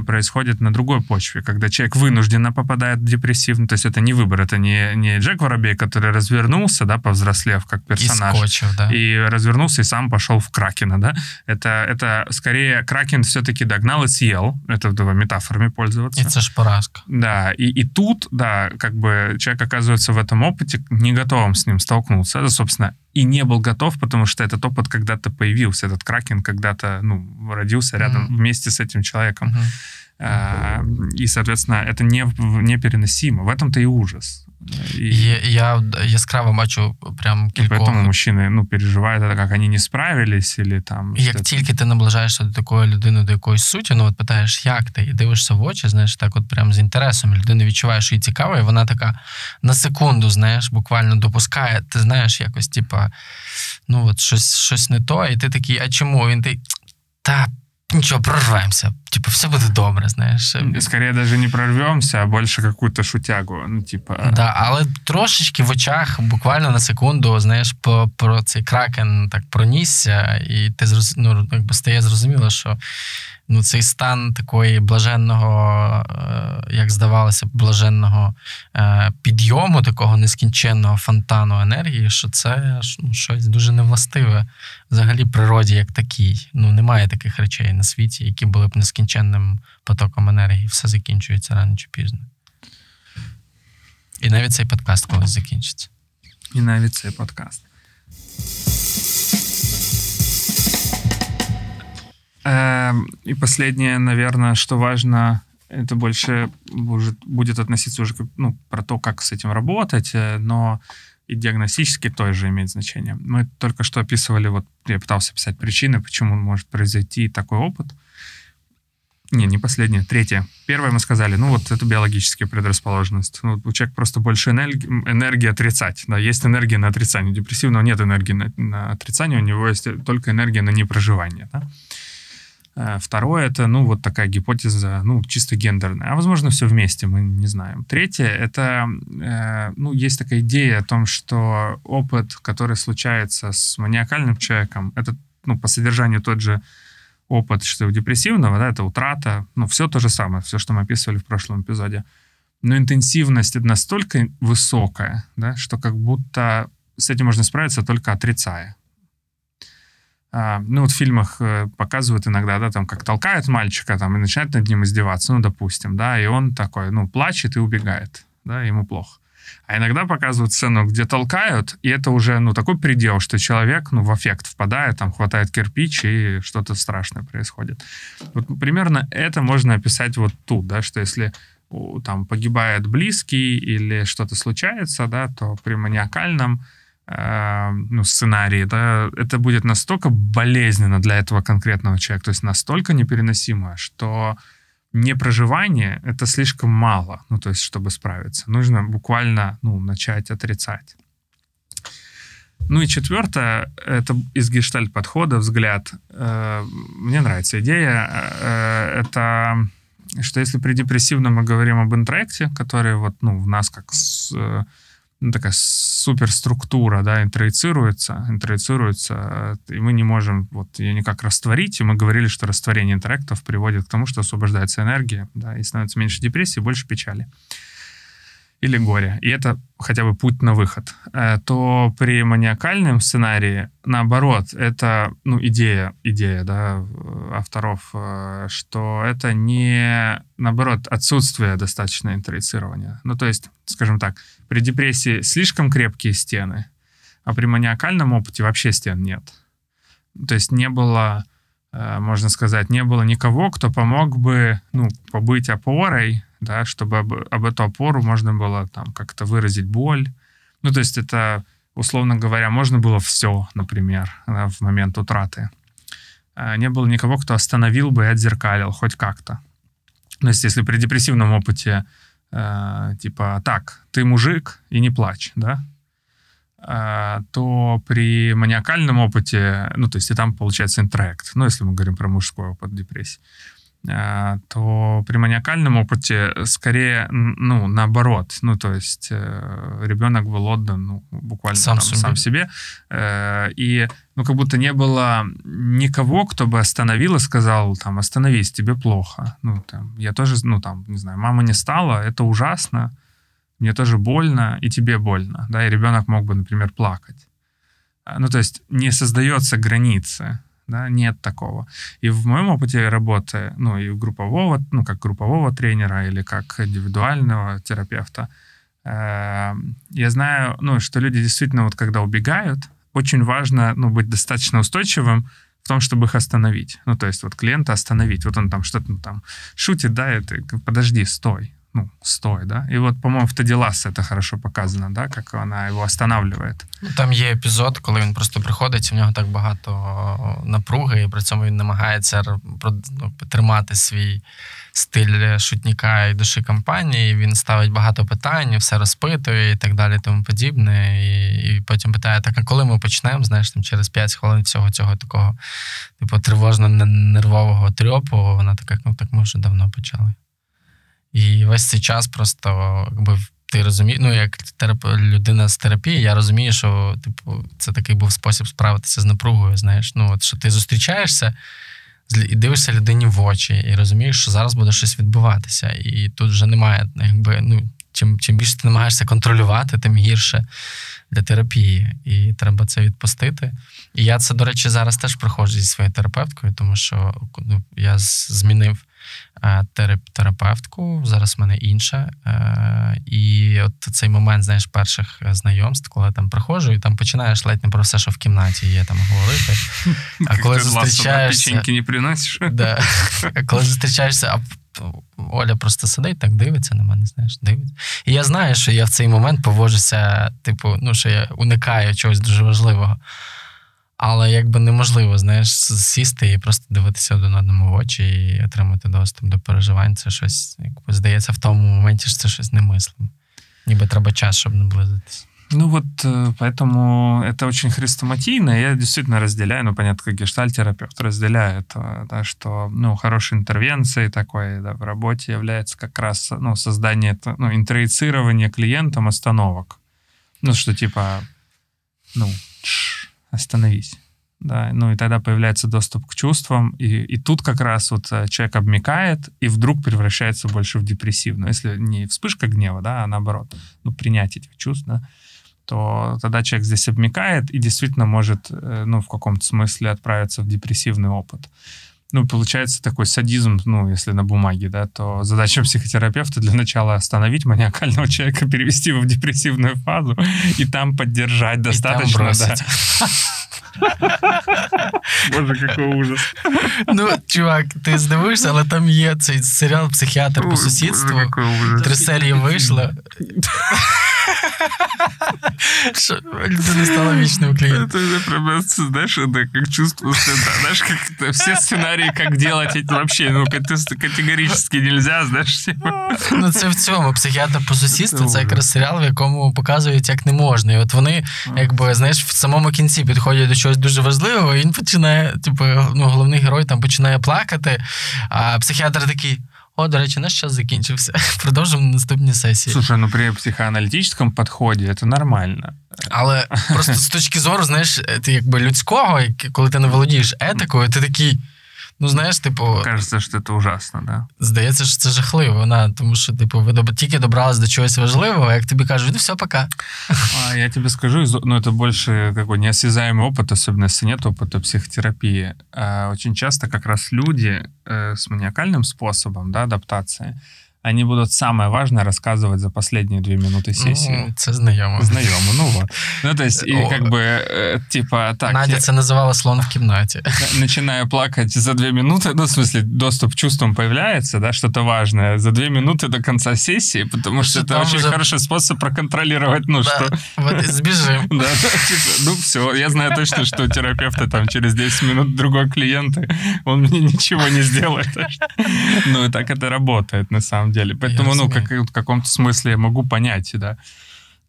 B: происходит на другой почве, когда человек вынужденно попадает в депрессивный, то есть это не выбор, это не, не Джек Воробей, который развернулся, да, повзрослев как персонаж,
A: скочив, да.
B: и развернулся и сам пошел в Кракена, да? Это, это скорее Кракен все-таки догнал и съел, это давай метафорами пользоваться.
A: Це ж поразка.
B: Да, и, и тут, да, как бы человек оказывается в этом опыте не готовым с ним столкнуться, да, собственно, и не был готов, потому что этот опыт когда-то появился, этот кракен когда-то, ну, родился рядом
A: Мгм.
B: вместе с этим человеком
A: Мгм.
B: А, и, соответственно, это не, непереносимо. В этом-то и ужас. И,
A: І я яскраво бачу прям
B: и
A: кількох.
B: поэтому мужчины, ну, переживают это, как они не справились или там...
A: І Як
B: что-то.
A: тільки ти наближаєшся до такої людини, до якоїсь суті, ну от питаєш, як ти, і дивишся в очі, знаєш, так от прям з інтересом, і людина відчуває, що їй цікаво, і вона така на секунду, знаєш, буквально допускає, ти знаєш, якось, типа, ну от щось, щось не то, і ти такий, а чому? Він ти, та нічого, прорвемося. Типу, все буде добре, знаєш.
B: Скорее даже не прорвемся, а больше какую-то шутягу. Ну, типа...
A: Да, але трошечки в очах, буквально на секунду, знаєш, по, про цей кракен так пронісся, і ти ну, якби стає зрозуміло, що ну, цей стан такої блаженного, е, як здавалося, блаженного е, підйому, такого нескінченного фонтану енергії, що це ну, щось дуже невластиве взагалі природі як такій. Ну, немає таких речей на світі, які були б нескінченним потоком енергії. Все закінчується рано чи пізно. І навіть цей подкаст колись закінчиться.
B: И навіть цей подкаст. И последнее, наверное, что важно, это больше будет, будет относиться уже ну, про то, как с этим работать, э, но и диагностически тоже имеет значение. Мы только что описывали, вот я пытался писать причины, почему может произойти такой опыт. Не, не последнее, третье. Первое мы сказали, ну вот это биологическая предрасположенность. Ну, у человека просто больше энергии, энергии отрицать. Да, есть энергия на отрицание. У депрессивного нет энергии на, на отрицание, у него есть только энергия на непроживание. Да? Э, Второе это, ну, вот такая гипотеза, ну, чисто гендерная. А возможно, все вместе, мы не знаем. Третье это, э, ну, есть такая идея о том, что опыт, который случается с маниакальным человеком, это, ну, по содержанию тот же опыт, что и у депрессивного, да, это утрата, ну, все то же самое, все, что мы описывали в прошлом эпизоде. Но интенсивность настолько высокая, да, что как будто с этим можно справиться только отрицая. А, ну, вот в фильмах э, показывают иногда, да, там, как толкают мальчика, там, и начинают над ним издеваться, ну, допустим, да, и он такой, ну, плачет и убегает, да, ему плохо. А иногда показывают сцену, где толкают, и это уже, ну, такой предел, что человек, ну, в эффект впадает, там, хватает кирпич, и что-то страшное происходит. Вот примерно это можно описать вот тут, да, что если там погибает близкий или что-то случается, да, то при маниакальном ну, сценарии, да, это будет настолько болезненно для этого конкретного человека, то есть настолько непереносимо, что непроживание — это слишком мало, ну, то есть, чтобы справиться. Нужно буквально, ну, начать отрицать. Ну и четвертое, это из гештальт-подхода взгляд. Э, мне нравится идея. Э, это что если при депрессивном мы говорим об интроекте, который вот, ну, в нас как с, э, ну, такая суперструктура, да, интроицируется, интроицируется, и мы не можем вот ее никак растворить, и мы говорили, что растворение интроектов приводит к тому, что освобождается энергия, да, и становится меньше депрессии, больше печали или горе, и это хотя бы путь на выход, э, то при маниакальном сценарии, наоборот, это, ну, идея, идея, да, авторов, э, что это не, наоборот, отсутствие достаточного интроицирования. Ну, то есть, скажем так, при депрессии слишком крепкие стены, а при маниакальном опыте вообще стен нет. То есть не было, э, можно сказать, не было никого, кто помог бы, ну, побыть опорой, да, чтобы об, об эту опору можно было там как-то выразить боль. Ну, то есть это, условно говоря, можно было все, например, да, в момент утраты. А не было никого, кто остановил бы и отзеркалил хоть как-то. То есть если при депрессивном опыте э, типа так, ты мужик и не плачь, да, э, то при маниакальном опыте, ну, то есть и там получается интроект, ну, если мы говорим про мужской опыт депрессии, то при маниакальном опыте скорее, ну, наоборот. Ну, то есть э, ребенок был отдан, ну, буквально
A: сам,
B: там,
A: себе.
B: сам себе. Э, и, ну, как будто не было никого, кто бы остановил и сказал, там, остановись, тебе плохо. Ну, там, я тоже, ну, там, не знаю, мама не стала, это ужасно, мне тоже больно, и тебе больно, да, и ребенок мог бы, например, плакать. А, ну, то есть не создается границы да, нет такого. И в моем опыте работы, ну, и группового, ну, как группового тренера или как индивидуального терапевта, э, я знаю, ну, что люди действительно вот когда убегают, очень важно, ну, быть достаточно устойчивым в том, чтобы их остановить. Ну, то есть вот клиента остановить. Вот он там что-то там шутит, да, это подожди, стой, ну, стой, да. И вот, по-моему, в Таділас это хорошо показано, да, как она его останавливает.
A: Ну, там є епізод, коли він просто приходить, в нього так багато напруги, і при цьому він намагається ну, тримати свій стиль шутніка і душі компанії. Він ставить багато питань, все розпитує і так далі, тому подібне. І і потім питає: так, а коли ми почнемо? Знаєш, там через 5 хвилин всього цього такого, типу, тривожно-нервового трьопу, вона така, ну так ми вже давно почали. І весь цей час просто якби ти розумієш, ну як терап... людина з терапії, я розумію, що типу, це такий був спосіб справитися з напругою. Знаєш, ну от що ти зустрічаєшся і дивишся людині в очі, і розумієш, що зараз буде щось відбуватися. І тут вже немає, якби ну. Чим чим більше ти намагаєшся контролювати, тим гірше для терапії. І треба це відпустити. І я це, до речі, зараз теж проходжу зі своєю терапевткою, тому що ну, я змінив терапевтку, зараз в мене інша. Е, і от цей момент, знаєш, перших знайомств, коли там приходжу, і там починаєш ледь не про все, що в кімнаті є там говорити.
B: А коли зустрічаєшся... Не приносиш?
A: Да. Коли зустрічаєшся, а Оля просто сидить, так дивиться на мене, знаєш, дивиться. І я знаю, що я в цей момент поводжуся, типу, ну, що я уникаю чогось дуже важливого. Але якби неможливо, знаєш, сісти і просто дивитися один одному в очі і отримати доступ до переживань. Це щось, якби здається, в тому моменті що це щось немислиме. Ніби треба час, щоб наблизитись.
B: Ну вот, э, поэтому это очень хрестоматийно. Я действительно разделяю, ну, понятно, как гештальтерапевт, разделяю это, да, что, ну, хорошей интервенцией такой да, в работе является как раз, ну, создание, ну, интроицирование клиентам остановок. Ну, что типа, ну, остановись. Да, ну и тогда появляется доступ к чувствам, и, и тут как раз вот э, человек обмекает и вдруг превращается больше в депрессивную. Если не вспышка гнева, да, а наоборот, ну, принятие этих чувств, да, то тогда человек здесь обмекает и действительно может, э, ну, в каком-то смысле отправиться в депрессивный опыт ну, получается такой садизм, ну, если на бумаге, да, то задача психотерапевта для начала остановить маниакального человека, перевести его в депрессивную фазу и там поддержать достаточно, да.
A: бросить.
B: Боже, какой ужас.
A: Ну, чувак, ти здивуєшся, але там є цей серіал Психіатр по сусідству.
B: Боже, какой ужас.
A: Три серії вийшло. Що людина стала вічним клієнтом.
B: Это же прям, знаешь, это как чувство стыда. Знаешь, как это, все сценарии, как делать это вообще, ну, кате- категорически нельзя, знаешь, типа.
A: Ну, це в цьому психіатр по сусідству. Це
B: Ужас.
A: якраз серіал, в якому показують, як не можна. І от вони, якби, знаєш, в самому кінці підходять до чогось дуже важливого, і він починає, типу, ну, головний герой там починає плакати, а психіатр такий. О, до речі, наш час закінчився. Продовжимо наступні сесії.
B: Слушай, ну при психоаналітичному підході це нормально.
A: Але просто з точки зору, знаєш, ти якби людського, коли ти не володієш етикою, ти такий. Ну, знаєш, типу,
B: Кажется, что это ужасно, да?
A: здається, що це жахливо. Вона, тому що, типу, ви доб- тільки добрались до чогось важливого, як тобі кажуть, ну все, пока.
B: А, Я тебе скажу, из- ну это больше такой неосязаемый опыт, особенно если нет опыта психотерапии. А, Очень часто как раз люди э, с маниакальным способом да, адаптации, они будут самое важное рассказывать за последние две минуты сессии.
A: Ну, це знайомо.
B: Знакомо, ну вот. Ну, то есть, и
A: О.
B: как бы, э, типа, так,
A: Надя
B: я
A: це називала слон в кімнаті.
B: начинаю плакать за две минуты, ну, в смысле, доступ к чувствам появляется, да, что-то важное, за две минуты до конца сессии, потому что,
A: Что
B: это
A: там
B: очень
A: уже-
B: хороший способ проконтролировать, ну, что...
A: Да, от збіжим.
B: Да, типа, ну все, я знаю точно, что у терапевта там через 10 минут другой клиент, и он мне ничего не сделает. так что- Ну и так это работает на самом деле. Поэтому, ну,
A: разумею.
B: как, в каком-то смысле я могу понять, да.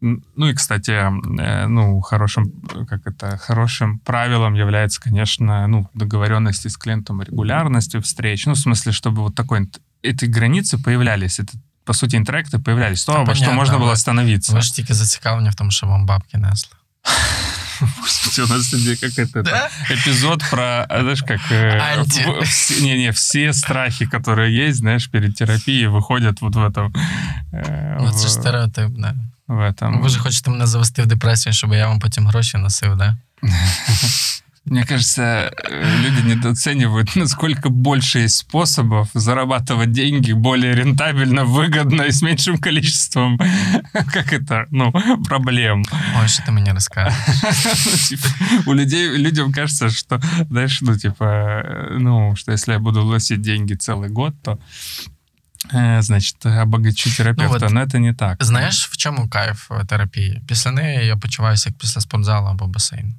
B: М, Ну и, кстати, э, ну, хорошим, как это, хорошим правилом является, конечно, ну, договоренности с клиентом о регулярности встреч. Ну, в смысле, чтобы вот такой, инт- эти границы появлялись, это, по сути, интеракты появлялись. То,
A: Да,
B: во что
A: понятно,
B: можно было
A: вот.
B: остановиться.
A: Ви ж тільки зацікавлені в тому, що вам бабки несли.
B: Господи, у нас сегодня как это,
A: Да?
B: эпизод про, а, знаешь, как... э,
A: Анти.
B: в- все- Не-не, все страхи, которые есть, знаешь, перед терапией, выходят вот в этом... э,
A: Ну, це
B: в-
A: ж стереотип, да.
B: в этом.
A: Ви ж хочете мене завести в депресію, щоб я вам потім гроші носив, да?
B: Мне кажется, э, люди недооценивают, насколько больше есть способов зарабатывать деньги более рентабельно, выгодно и с меньшим количеством, как это, ну, проблем.
A: Ой, що ти мені розкажеш?
B: Ну, типа, у людей, людям кажется, что, знаешь, ну, типа, э, ну, что если я буду вносить деньги целый год, то, э, значит, обогачу терапевта.
A: вот
B: Но это не так.
A: Знаєш, в чому кайф е, терапії? Після неї я почуваюся як після спортзалу або басейну.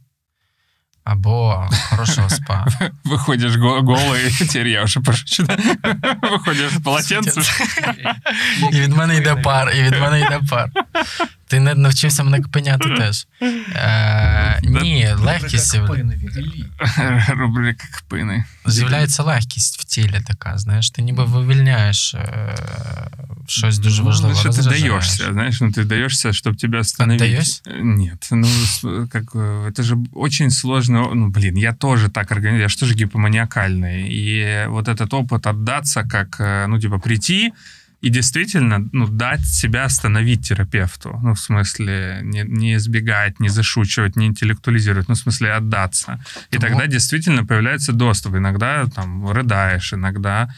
A: Або хорошого спа.
B: Выходишь го- голый, теперь я уже пошучу, да? Выходишь в полотенце.
A: І від мене йде пар, і від мене йде пар. Ти не навчився мене кпиняти теж. Е, ні, легкість з'являється.
B: Рубрика кпины.
A: з'являється легкість в тілі така, знаєш, ти ніби вивільняєш е, щось дуже важливе.
B: Ну, что ты
A: розряджаєш.
B: даешься, знаешь, ну ты даешься, чтобы тебя остановить.
A: Отдаёшься?
B: Э, Нет, ну с- как э, это же очень сложно. Ну блин, я тоже так организую, я же тоже гипоманиакальный, и вот этот опыт отдаться, как э, ну типа прийти и действительно ну дать себя остановить терапевту, ну в смысле не, не избегать, не зашучивать, не интеллектуализировать, ну в смысле отдаться, и
A: Тому-
B: тогда действительно появляется доступ. Иногда там рыдаешь, иногда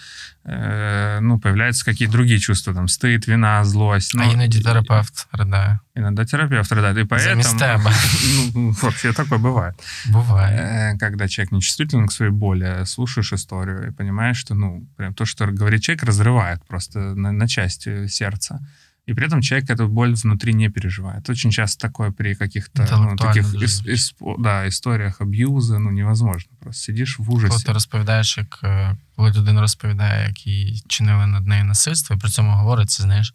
B: ну, появляются какие-то другие чувства, там, стыд, вина, злость.
A: А
B: Ну,
A: іноді терапевт ридає.
B: Иногда терапевт рыдает. И поэтому...
A: Замість тебе.
B: Ну, вообще такое бывает.
A: Буває.
B: Э, Когда человек нечувствителен к своей боли, слушаешь историю и понимаешь, что, ну, прям то, что говорит человек, разрывает просто на, на части сердца. И при этом человек эту боль внутри не переживает. Очень часто такое при каких-то ну,
A: Интеллектуально
B: таких
A: даже
B: ис-
A: звучит.
B: ис- да, историях абьюза, ну, невозможно. Просто сидишь в
A: Коли
B: ужасе.
A: ти розповідаєш, як е, коли людина розповідає, як їй чинили над нею насильство, і при цьому говориться, знаєш,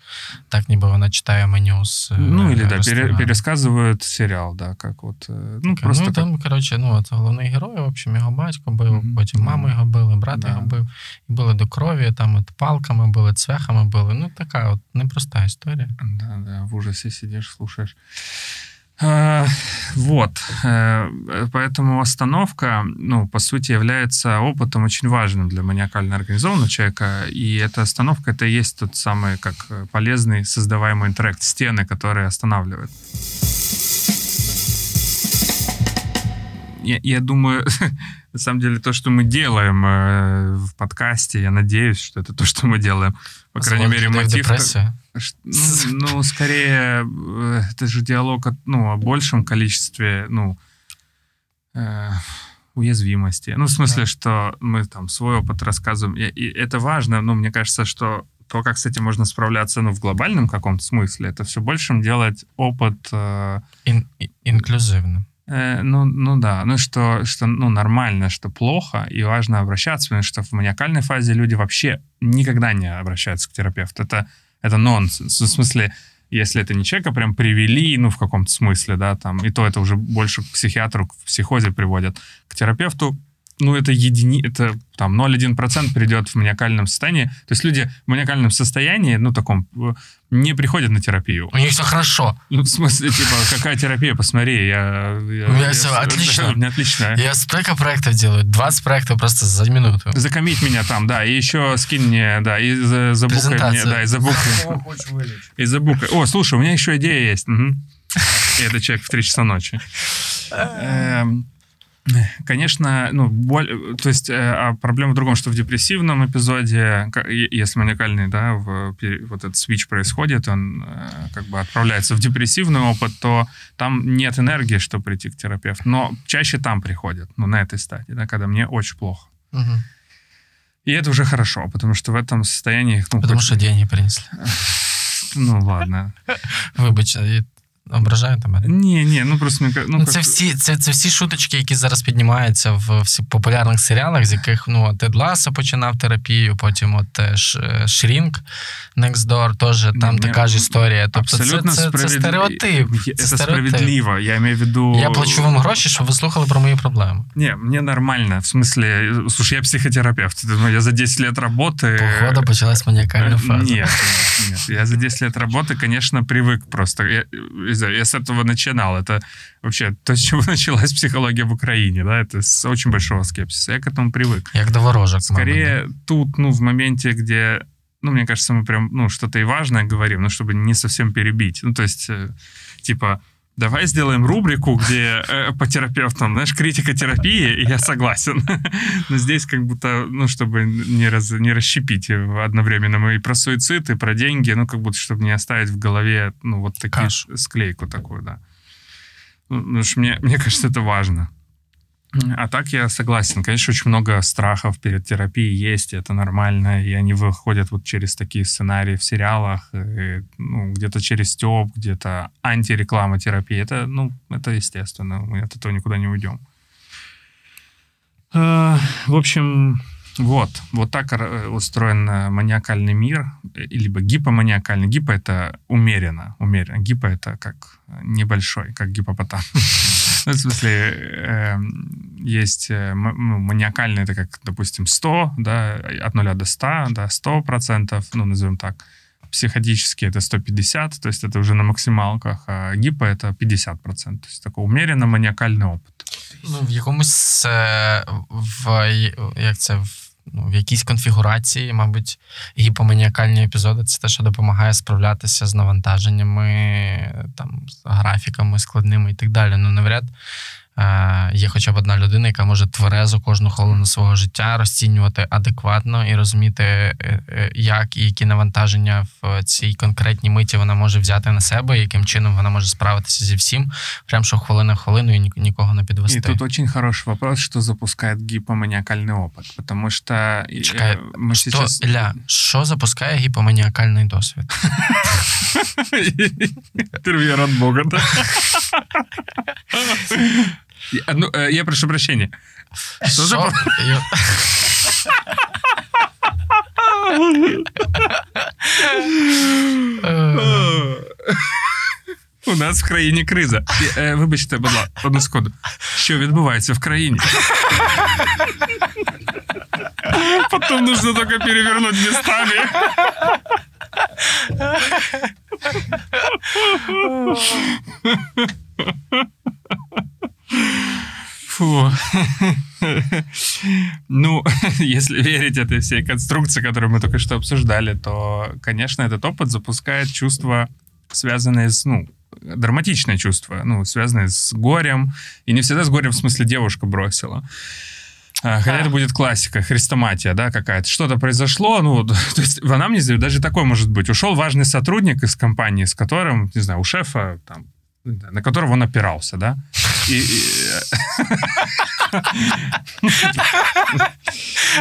A: так ніби вона читає меню з. е,
B: Ну, или, да, пере-
A: ресторану.
B: пересказывают сериал, да, как вот... э, Ну,
A: Така,
B: просто
A: ну,
B: как-
A: там, коротше, ну, от головний герой, в общем, його батько бив,
B: Мгм.
A: потім маму його били, брата
B: Да.
A: його бив, і били до крові, там от палками били, цвяхами били. Ну, така от непроста історія.
B: Да, да, в ужасе сидишь, слушаешь. А, Вот. э, Поэтому остановка, ну, по сути, является опытом очень важным для маниакально организованного человека. И эта остановка, это и есть тот самый, как э, полезный создаваемый интеракт, стены, которые останавливают. я, я думаю, на самом деле, то, что мы делаем э, в подкасте, я надеюсь, что это то, что мы делаем. По крайней мере, мотив... Ш- Ну, ну, скорее, э, это же диалог о, ну, о большем количестве, ну, э, уязвимости. Ну, в смысле,
A: Да.
B: что мы там свой опыт рассказываем. И, и это важно, но мне кажется, что то, как с этим можно справляться, ну, в глобальном каком-то смысле, это все большим делать опыт э,
A: Ін, і- інклюзивно.
B: Э, ну, ну да, ну что, что ну, нормально, что плохо, и важно обращаться, потому что в маниакальной фазе люди вообще никогда не обращаются к терапевту. Это, это нонсенс. В смысле, если это не человека прям привели, ну, в каком-то смысле, да, там, и то это уже больше к психиатру, к психозе приводят. К терапевту, ну, это едини... это там 0,1% придет в маниакальном состоянии. То есть люди в маниакальном состоянии, ну, таком, э, не приходят на терапию.
A: У них все хорошо.
B: Ну, в смысле, типа, какая терапия, посмотри, я... я
A: У меня всё отлично.
B: У меня отлично.
A: Я столько проектов делаю, 20 проектов просто за минуту.
B: Закомить меня там, да, и еще скинь мне, да, и за- забукай мне,
A: Презентация.
B: да, и забукай. И забукай. О, слушай, у меня еще идея есть. Мгм. И это человек в 3 часа ночи. Конечно, ну, боль, то есть, э, а проблема в другом, что в депрессивном эпизоде, если маниакальный, да, в, вот этот свич происходит, он э, как бы отправляется в депрессивный опыт, то там нет энергии, чтобы прийти к терапевту. Но чаще там приходят, ну, на этой стадии, да, когда мне очень плохо.
A: Мгм.
B: И это уже хорошо, потому что в этом состоянии... Ну,
A: Потому
B: хоть-
A: що деньги принесли.
B: Ну, ладно.
A: Вибач, я ображаю тебе.
B: Не, не, ну просто... мне ка- Ну,
A: Ну,
B: как-
A: це всі, це, це всі шуточки, які зараз піднімаються в всіх популярних серіалах, з яких ну Тед Ласо починав терапію, потім от е, Ш- е, Шрінк Next Door, теж там
B: Ні,
A: така ж історія. Тобто
B: Абсолютно
A: це, це, це
B: справедли-
A: стереотип.
B: Е,
A: Це
B: Это
A: стереотип.
B: справедливо. Я имею в виду...
A: Я плачу вам гроші, щоб ви слухали про мої проблеми.
B: Не, мне нормально. В смысле, слушай, я психотерапевт. Ну, Я за 10 лет работы...
A: Погода почалась маніакальна
B: Э,
A: фаза.
B: Нет, нет, нет. Я за 10 лет работы, конечно, привык просто. Я, не знаю, я с этого начинал. Это вообще то, с чего началась психология в Украине, да, это с очень большого скепсиса. Я к этому привык.
A: Як до ворожок.
B: Скорее тут, ну, в моменте, где, ну, мне кажется, мы прям, ну, что-то и важное говорим, ну, чтобы не совсем перебить. Ну, то есть, э, типа, давай сделаем рубрику, где э, по терапевтам, знаешь, критика терапии, и я согласен. Но здесь как будто, ну, чтобы не, раз, не расщепить одновременно мы и про суицид, и про деньги, ну, как будто, чтобы не оставить в голове, ну, вот такие
A: Кашу.
B: склейку такую, да. Ну, что мне, мне кажется, это важно. А так я согласен. Конечно, очень много страхов перед терапией есть, это нормально, и они выходят вот через такие сценарии в сериалах, и, ну, где-то через стёб, где-то антиреклама терапии. Это, ну, это естественно, мы от этого никуда не уйдем. Э, В общем, вот, вот так э, устроен э, маниакальный мир, э, либо гипоманиакальный. Гипо — это умеренно, умеренно. Гипо — это как э, небольшой, как гипопотам. Ну, в смысле, эм, есть э, ну, маниакальный, это как, допустим, 100, да, от 0 до 100, да, 100 процентов, ну, назовем так. Психодический это 150, то есть это уже на максималках, а гипо это 50 процентов, то есть такой умеренно маниакальный опыт.
A: Ну, в якомусь е, в як це в, ну, в якійсь конфігурації, мабуть, гіпоманіакальні епізоди це те, що допомагає справлятися з навантаженнями, там, з графіками складними і так далі. Ну, навряд є хоча б одна людина, яка може тверезо кожну хвилину свого життя розцінювати адекватно і розуміти, е, е, як і які навантаження в цій конкретній миті вона може взяти на себе, і яким чином вона може справитися зі всім, прям що хвилина в хвилину і ні- нікого не підвести.
B: И тут очень хороший вопрос, что запускает гипоманиакальный опыт, потому что э,
A: Чекай,
B: мы
A: Що,
B: сейчас...
A: Ілля, що запускає гіпоманіакальний досвід?
B: Интервью от Бога, да? Я- ну, э, Я прошу прощения. Що
A: Що?
B: за-
A: Я- Е,
B: У нас в країні криза. І, е, Вибачте, будь ласка, одну секунду. Що відбувається в країні? Потом нужно только перевернуть местами. Фу. Ну, если верить этой всей конструкции, которую мы только что обсуждали, то, конечно, этот опыт запускает чувства, связанные с, ну, драматичное чувство, ну, связанное с горем. И не всегда с горем, в смысле, девушка бросила. А, Хотя это будет классика, хрестоматия, да, какая-то. Что-то произошло, ну, то есть в анамнезе даже такое может быть. Ушел важный сотрудник из компании, с которым, не знаю, у шефа, там, на которого он опирался, да, и,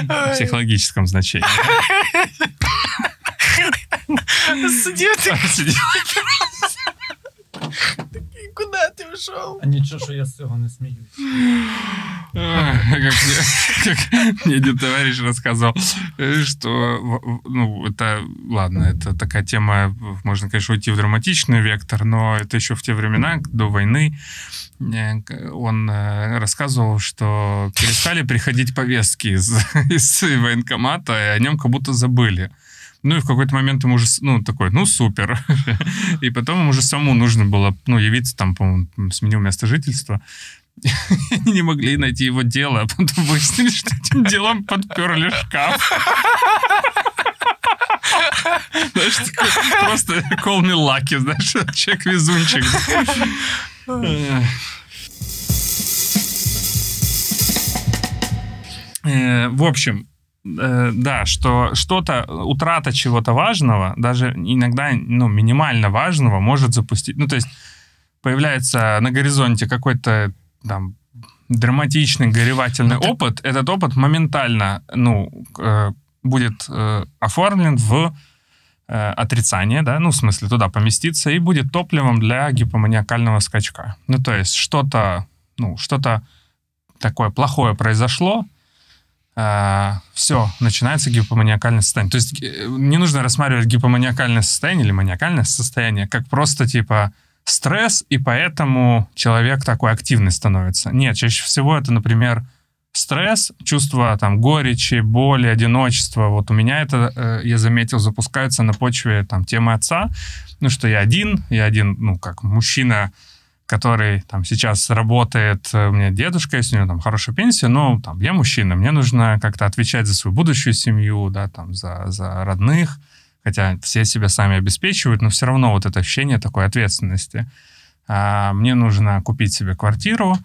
B: в психологическом значении. Сидел.
A: куди ти пішов?
D: А нічого, що я з цього не сміюсь.
B: Ах, Как мне, как мне один товарищ рассказывал, э, что, в- в- ну, это, ладно, это такая тема, можно, конечно, уйти в драматичный вектор, но это еще в те времена, до войны, э, к- он э, рассказывал, что перестали приходить повестки из, из военкомата, и о нем как будто забыли. Ну и в какой-то момент ему уже, ну, такой, ну, супер. И потом ему уже самому нужно было, ну, явиться там, по-моему, сменил место жительства. Не могли найти его дело, а потом выяснили, что этим делом подперли шкаф. Знаешь, просто call me lucky, знаешь, человек-везунчик. Э, В общем, э, да, что что-то, утрата чего-то важного, даже иногда, ну, минимально важного, может запустить, ну, то есть появляется на горизонте какой-то там драматичный, горевательный
A: Ну, ты-
B: опыт, этот опыт моментально, ну, э, будет э, оформлен в э, отрицание, да, ну, в смысле, туда поместиться, и будет топливом для гипоманиакального скачка. Ну, то есть что-то, ну, что-то такое плохое произошло, все, начинается гипоманиакальное состояние. То есть э, не нужно рассматривать гипоманиакальное состояние или маниакальное состояние как просто типа стресс, и поэтому человек такой активный становится. Нет, чаще всего это, например, стресс, чувство там горечи, боли, одиночества. Вот у меня это, э, я заметил, запускается на почве там темы отца. Ну, что я один, я один, ну, как мужчина, который там сейчас работает, э, у меня дедушка есть, у него там хорошая пенсия, но там я мужчина, мне нужно как-то отвечать за свою будущую семью, да, там за, за родных, хотя все себя сами обеспечивают, но все равно вот это ощущение такой ответственности. А, мне нужно купить себе квартиру,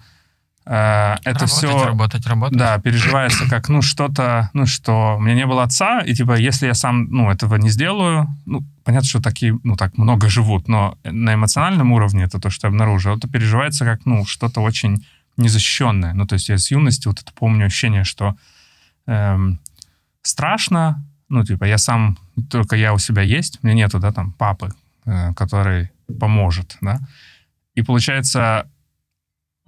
B: это
A: Работать,
B: все
A: работать, работать.
B: да, переживается как, ну, что-то, ну, что у меня не было отца, и, типа, если я сам, ну, этого не сделаю, ну, понятно, что такие, ну, так много живут, но на эмоциональном уровне это то, что я обнаружил, это переживается как, ну, что-то очень незащищенное. Ну, то есть я с юности вот это помню ощущение, что эм, страшно, ну, типа, я сам, только я у себя есть, меня нету, да, там, папы, э, который поможет, да, и получается,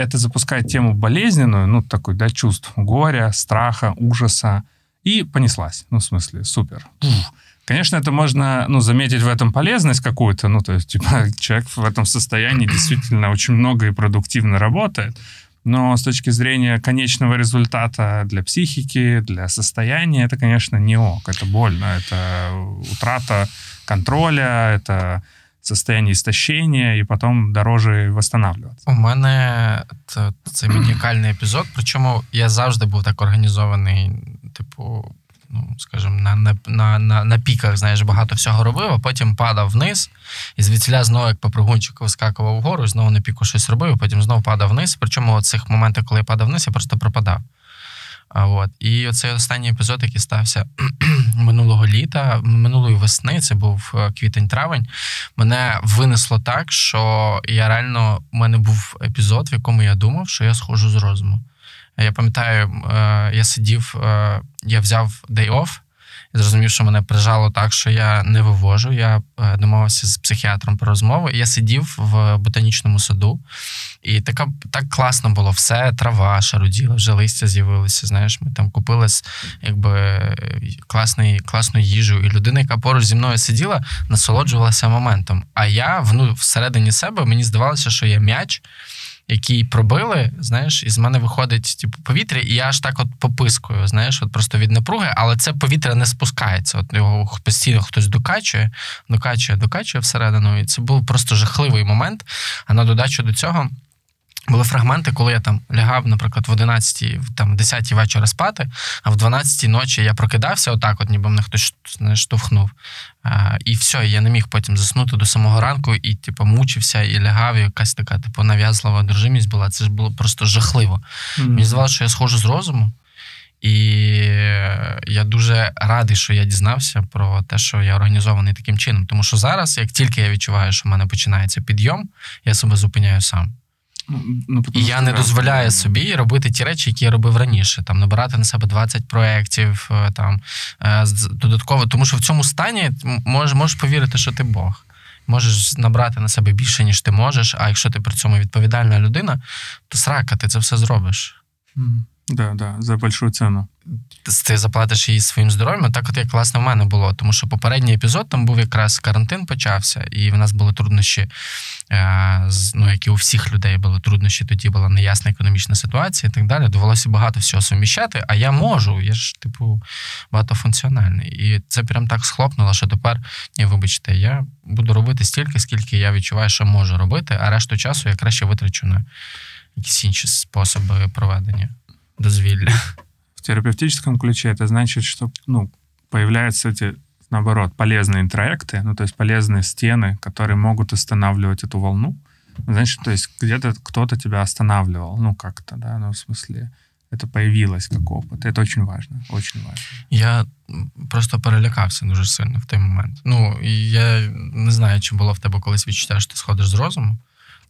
B: это запускает тему болезненную, ну, такой, да, чувств горя, страха, ужаса, и понеслась. Ну, в смысле, супер. Конечно, это можно, ну, заметить в этом полезность какую-то, ну, то есть, типа, человек в этом состоянии действительно очень много и продуктивно работает, но с точки зрения конечного результата для психики, для состояния, это, конечно, не ок, это больно, это утрата контроля, это состояние истощения, і потім дороже восстанавливаться.
A: У мене т- це манікальний епізод, причому я завжди був так організований, типу, ну, скажімо, на, на, на, на, на піках, знаєш, багато всього робив, а потім падав вниз, і звідсіля знову, як по пригунчику, вискакував вгору, і знову на піку щось робив, а потім знову падав вниз. Причому у цих моментах, коли я падав вниз, я просто пропадав. А, от. І оцей останній епізод, який стався минулого літа, минулої весни, це був е, квітень-травень, мене винесло так, що я реально у мене був епізод, в якому я думав, що я схожу з розуму. Я пам'ятаю, е, я сидів, е, я взяв day off, і зрозумів, що мене прижало так, що я не вивожу. Я е, домовився з психіатром про розмову. Я сидів в ботанічному саду, і така так класно було все, трава шаруділа, вже листя з'явилися. Знаєш, ми там купили якби класний, класну їжу, і людина, яка поруч зі мною сиділа, насолоджувалася моментом. А я вну, всередині себе мені здавалося, що я м'яч, який пробили, знаєш, і з мене виходить типу, повітря, і я аж так от попискую, знаєш, от просто від напруги, але це повітря не спускається. От його постійно хтось докачує, докачує, докачує всередину. І це був просто жахливий момент. А на додачу до цього. Були фрагменти, коли я там лягав, наприклад, в 11 там, в 10 вечора спати, а в 12 ночі я прокидався, отак, от ніби мене хтось не штовхнув. А, і все, я не міг потім заснути до самого ранку і, типу, мучився і лягав, і якась така, типу, нав'язлива одержимість була. Це ж було просто жахливо. Мені здавалося, що я схожу з розуму. І я дуже радий, що я дізнався про те, що я організований таким чином. Тому що зараз, як тільки я відчуваю, що в мене починається підйом, я себе зупиняю сам.
B: Ну, ну,
A: І я не дозволяю собі робити ті речі, які я робив раніше. Там набирати на себе 20 проєктів, е, там е, додатково. Тому що в цьому стані можеш, можеш повірити, що ти Бог. Можеш набрати на себе більше, ніж ти можеш. А якщо ти при цьому відповідальна людина, то срака, ти це все зробиш.
B: М, Да, да, за большую цену.
A: ти заплатиш її своїм здоров'ям. Так, от як власне в мене було. Тому що попередній епізод там був якраз карантин почався, і в нас були труднощі, е, ну як і у всіх людей були труднощі, тоді була неясна економічна ситуація і так далі. Довелося багато всього суміщати, а я можу, я ж, типу, багатофункціональний. І це прям так схлопнуло, що тепер, ні, вибачте, я буду робити стільки, скільки я відчуваю, що можу робити, а решту часу я краще витрачу на якісь інші способи проведення дозвілля.
B: В терапевтическом ключе это значит, что ну, появляются эти, наоборот, полезные интроекты, ну, то есть полезные стены, которые могут останавливать эту волну. Значит, то есть где-то кто-то тебя останавливал, ну, как-то, да, ну, в смысле, это появилось как опыт. Это очень важно, очень важно.
A: Я м, просто перелякався дуже сильно в той момент. Ну, і я не знаю, чи було в тебе колись відчуття, що ти сходиш з розуму.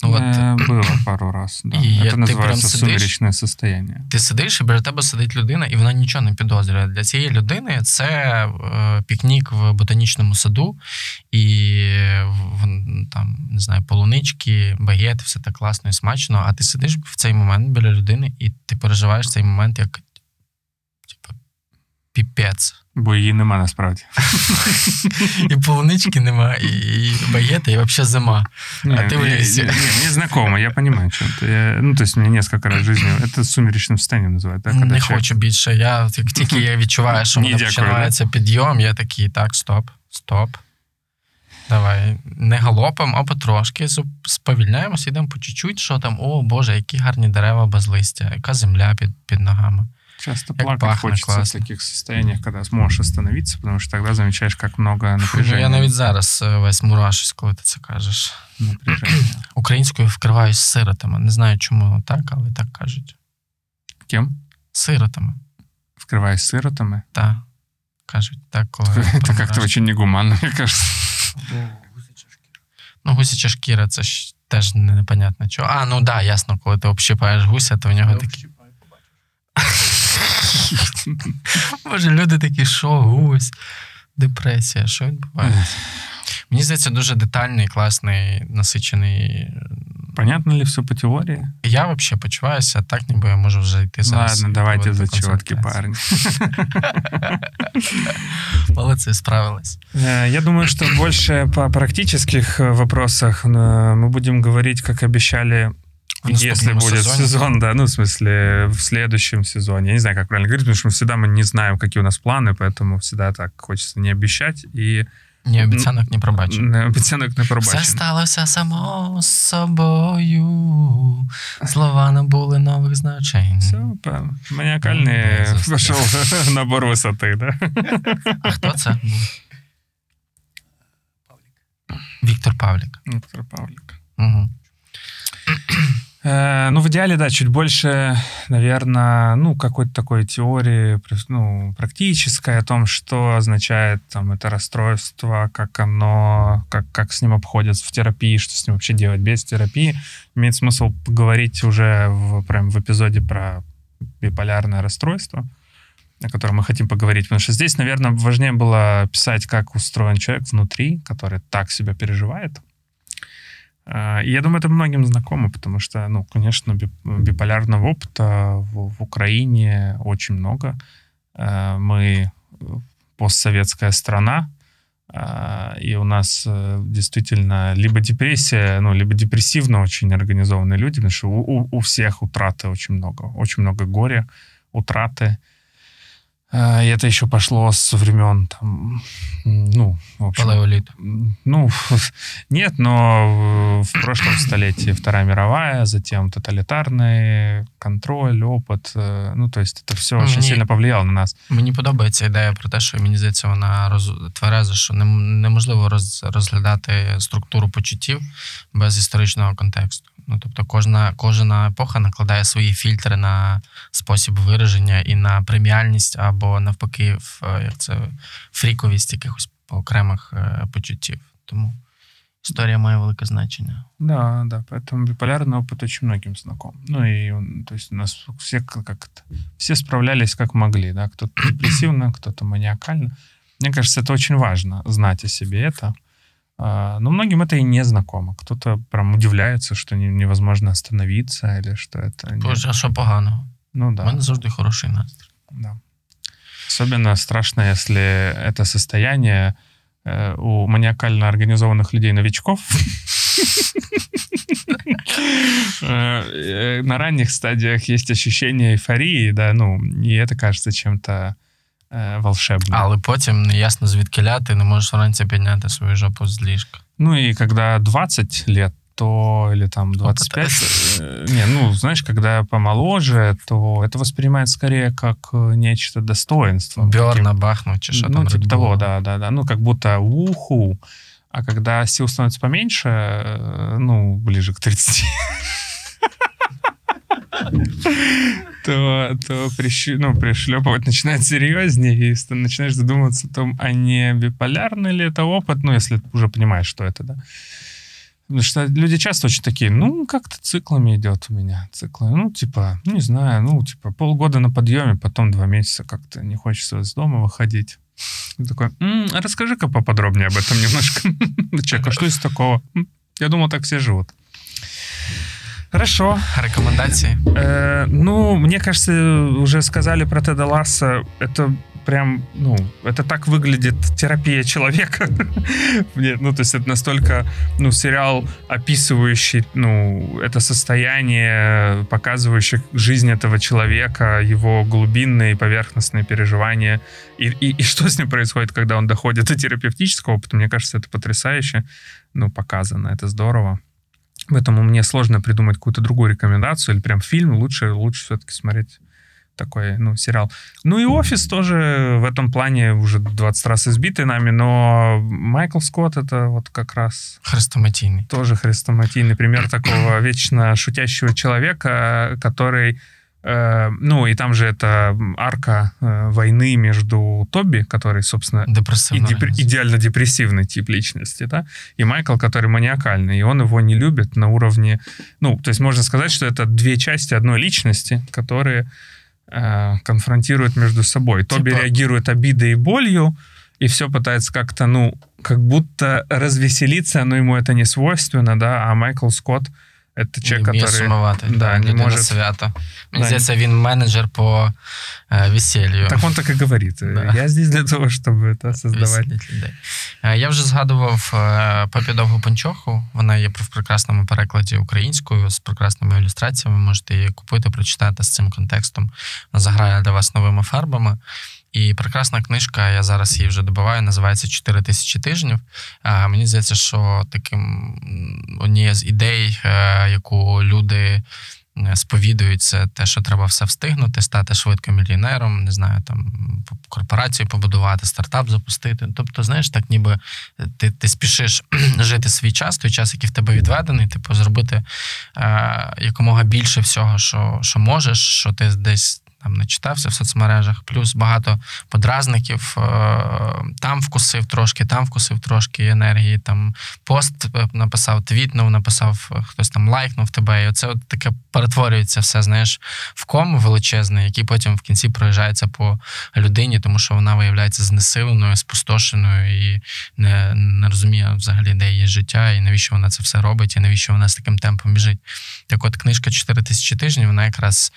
A: Ну, от
B: Э, Было пару раз, да.
A: И я-
B: это
A: ты прям
B: называется
A: сидишь?
B: сумеречное состояние.
A: ти сидиш, і біля тебе сидить людина, і вона нічого не підозрює. Для цієї людини це е, пікнік в ботанічному саду, і в, в- там, не знаю, полунички, багет, все так класно і смачно. А ти сидиш в цей момент біля людини, і ти переживаєш цей момент як типу, піпець.
B: Бо її нема насправді.
A: І полунички нема, і, і багета, і взагалі зима.
B: Не,
A: А ты в
B: не-
A: лесе.
B: Не, не, знакомо, я понимаю, что это. Я- ну, то есть мне несколько раз в жизни... Это сумеречным состоянием называют, да? когда
A: не
B: человек-
A: хочу більше. Я як тільки я відчуваю, що в
B: Ні,
A: мене
B: дякую,
A: починається підйом, я такий, так, стоп, стоп. Давай, не галопом, а потрошки зуп- сповільняємося, йдемо по чуть-чуть, що там, о Боже, які гарні дерева без листя, яка земля під, під ногами.
B: Часто
A: Как
B: плакать
A: пахнет
B: хочется
A: классно.
B: в таких состояниях, когда сможешь остановиться, потому что тогда замечаешь, как много
A: Фу, ну,
B: напряжения.
A: я навіть зараз е, весь мурашусь, коли ти це кажеш.
B: напряжения.
A: Українською вкриваюсь сиротами. Не знаю, чому так, але так кажуть.
B: Кем?
A: Сиротами.
B: Вкрываясь сиротами.
A: Так. Кажуть, так, коли.
B: Это как-то
A: промираєш.
B: очень негуманно, мне кажется.
A: Ну, гусяча шкіра, це ж теж не- непонятно чого. А, ну да, ясно, коли ти общипаєш гуся, то в нього такі. Боже, люди такі, що гусь, депресія, що відбувається? Мені здається, дуже детальний, класний, насичений.
B: Понятно ли все по теории?
A: Я взагалі почуваюся так, ніби я можу вже йти зараз.
B: Ладно, давайте
A: проводити
B: зачетки,
A: консультацію.
B: парни.
A: Молодці, справились.
B: Э, Я думаю, что больше по практических э, вопросах э, мы будем говорить, как обещали,
A: В
B: если
A: наступному
B: будет
A: сезоні.
B: сезон, да, ну, в смысле, в следующем сезоне. Я не знаю, как правильно говорить, потому что мы всегда мы не знаем, какие у нас планы, поэтому всегда так хочется не обещать и
A: Ні обіцянок, ні пробачень.
B: не обіцянок не
A: Все
B: пробачення.
A: сталося само собою. Слова набули нових значень.
B: Все, маніакальний
A: Ну, застряг.
B: пішов набор висоти, да?
A: А хто це був? Віктор Павлік.
B: Віктор Павлік.
A: Угу.
B: Э, Ну, в идеале, да, чуть больше, наверное, ну, какой-то такой теории, ну, практической о том, что означает там это расстройство, как оно, как, как с ним обходятся в терапии, что с ним вообще делать без терапии. Имеет смысл поговорить уже в, прям в эпизоде про биполярное расстройство, о котором мы хотим поговорить. Потому что здесь, наверное, важнее было писать, как устроен человек внутри, который так себя переживает, И я думаю, это многим знакомо, потому что, ну, конечно, би- биполярного опыта в, в Украине очень много. А, Мы э, постсоветская страна, а, и у нас э, действительно либо депрессия, ну, либо депрессивно очень организованные люди, потому что у- у всех утраты очень много, очень много горя, утраты. Э, И это еще пошло с времен там, м, ну, в общем,
A: Палеоліт.
B: м, ну, нет, но в в прошлом столетии Вторая мировая, затем тоталитарный контроль, опыт, э, ну, то есть это все
A: Ну,
B: очень
A: мне-
B: сильно повлияло на нас.
A: Мені подобається ідея про те, що мені здається, вона роз... твереза, що нем- неможливо роз... розглядати структуру почуттів без історичного контексту. Ну, тобто, кожна, кожна епоха накладає свої фільтри на спосіб вираження і на преміальність або навпаки, в е, як це фріковість якихось окремих е, почуттів. Тому історія має велике значення.
B: Да, да, поэтому биполярный опыт очень многим знаком. Ну и, он, то есть у нас все как это, все справлялись как могли, да, кто-то депрессивно, кто-то маниакально. Мне кажется, это очень важно, знать о себе это. а, Но многим это и не знакомо. Кто-то прям удивляется, что не- невозможно остановиться или что это...
A: Боже, а що поганого?
B: Ну
A: У
B: да,
A: мене завжди хороший настрій.
B: да. Особенно страшно, если это состояние э, у маниакально организованных людей новичков. Э, э, На ранних стадиях есть ощущение эйфории, да, ну, и это кажется чем-то э, волшебным.
A: Але потім неясно звідки ля, ти не можеш вранці підняти свою жопу з ліжка.
B: Ну и когда 20 лет, то или там 25, э, не, ну, знаешь, когда помоложе, то это воспринимается скорее как э, нечто достоинство.
A: Бьорна бахнув, чи що
B: ну,
A: там
B: типа
A: Red
B: того,
A: Bull.
B: да, да, да. Ну, как будто уху. А когда сил становится поменьше, э, ну, ближе к 30, то, то прищ- ну, пришлепывать начинает серьезнее, и ст- начинаешь задумываться о том, а не биполярный ли это опыт, ну, если уже понимаешь, что это, да. Потому что люди часто очень такие, ну, как-то циклами идет у меня, циклы. Ну, типа, не знаю, ну, типа, полгода на подъеме, потом два месяца как-то не хочется из дома выходить. И такой, «М, а расскажи-ка поподробнее об этом немножко. Человек, а что из такого? «М, Я думал, так все живут. Хорошо.
A: Рекомендації.
B: Э, ну, мне кажется, уже сказали про Теда Ласса. Это прям, ну, это так выглядит терапия человека. Нет, ну, то есть это настолько, ну, сериал, описывающий, ну, это состояние, показывающий жизнь этого человека, его глубинные и поверхностные переживания, и, и, и что с ним происходит, когда он доходит до терапевтического опыта. Мне кажется, это потрясающе, ну, показано, это здорово. Поэтому мне сложно придумать какую-то другую рекомендацию или прям фильм. Лучше, лучше все-таки смотреть такой, ну, сериал. Ну и «Офис» тоже в этом плане уже 20 раз избитый нами, но Майкл Скотт — это вот как раз
A: Хрестоматійний.
B: тоже хрестоматийный пример такого вечно шутящего человека, который ну, и там же это арка э, войны между Тоби, который, собственно, и
A: Депресивно.
B: депр- идеально депрессивный тип личности, да, и Майкл, который маниакальный, и он его не любит на уровне, ну, то есть можно сказать, что это две части одной личности, которые э, конфронтируют между собой. Тоби
A: Типа-
B: реагирует обидой и болью, и все пытается как-то, ну, как будто развеселиться, но ему это не свойственно, да, а Майкл Скотт это человек,
A: не вміє
B: который...
A: сумувати.
B: да,
A: Да,
B: не
A: людина
B: може-
A: свято. Мені
B: Да,
A: здається, він менеджер по е, весіллю.
B: Так он так и говорит.
A: Да.
B: Я здесь для того, чтобы это создавать.
A: Веселять людей. Е, Я вже згадував е, Папі Довгу Панчоху. Вона є в прекрасному перекладі українською з прекрасними ілюстраціями. Можете її купити, прочитати з цим контекстом. Вона заграє для вас новими фарбами. І прекрасна книжка, я зараз її вже добиваю, називається «Чотири тисячі тижнів. Е, Мені здається, що таким однією з ідей, е, яку люди е, сповідують, це те, що треба все встигнути, стати швидко мільйонером, не знаю, там корпорацію побудувати, стартап запустити. Тобто, знаєш, так ніби ти, ти спішиш жити свій час, той час, який в тебе відведений, типу, зробити е, якомога більше всього, що, що можеш, що ти десь. Там начитався в соцмережах, плюс багато подразників. е, Там вкусив трошки, там вкусив трошки енергії. Там пост е, написав, твітнув, написав, е, хтось там лайкнув тебе. І оце от таке перетворюється все, знаєш, в ком величезний, який потім в кінці проїжджається по людині, тому що вона виявляється знесиленою, спустошеною і не, не розуміє взагалі, де її життя, і навіщо вона це все робить, і навіщо вона з таким темпом біжить. Так от книжка «4 тисячі тижнів, вона якраз.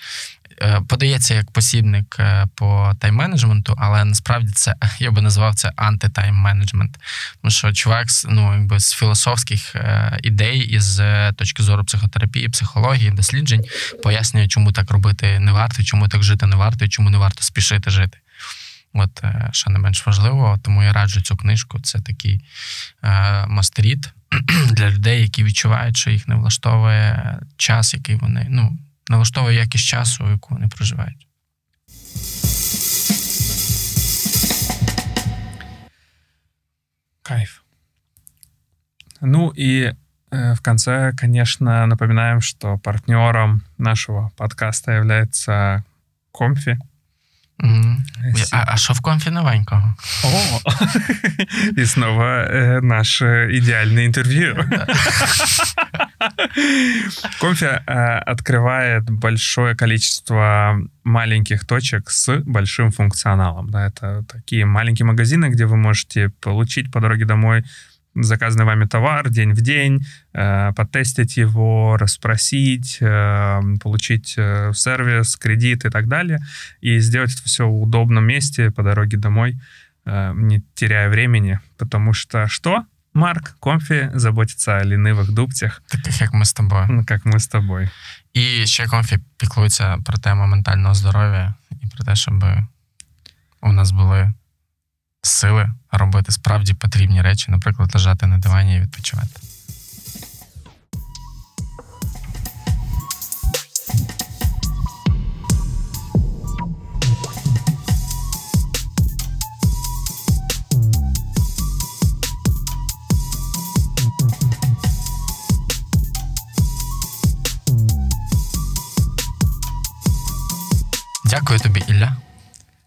A: Е, Подається як посібник е, по тайм-менеджменту, але насправді це я би назвав це анти-тайм-менеджмент. Тому що чувак ну, якби з філософських е, ідей і з точки зору психотерапії, психології, досліджень пояснює, чому так робити не варто, чому так жити не варто, і чому не варто спішити жити. От е, що не менш важливо, тому я раджу цю книжку. Це такий е, мастеріт для людей, які відчувають, що їх не влаштовує час, який вони ну не влаштовує якість часу, яку вони проживають.
B: Кайф. Ну и в конце, конечно, напоминаем, что партнером нашего подкаста является Комфи.
A: А, а що в конфі новенького?
B: О! И снова э, наше идеальное интервью. Комфи э, открывает большое количество маленьких точек с большим функционалом. Да, это такие маленькие магазины, где вы можете получить по дороге домой заказанный вами товар день в день, э, потестить его, расспросить, э, получить э, сервис, кредит и так далее, и сделать это все в удобном месте по дороге домой, э, не теряя времени, потому что что? Марк Комфи заботится о ленивых дубцях,
A: Таких як ми з тобою.
B: ну, как мы с тобой.
A: І ще конфі піклується про тему ментального здоров'я і про те, щоб у нас були сили робити справді потрібні речі, наприклад, лежати на дивані і відпочивати. Дякую тобі, Ілля.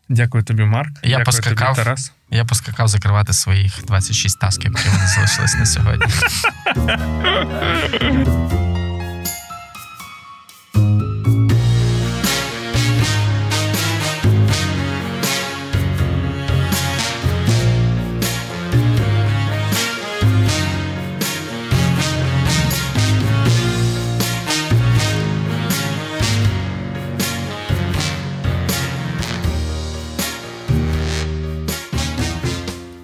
B: Дякую тобі, Марк.
A: Я
B: Дякую
A: поскакав.
B: тобі, Тарас.
A: Я поскакав закривати своїх 26 тасків, які в мене залишились на сьогодні.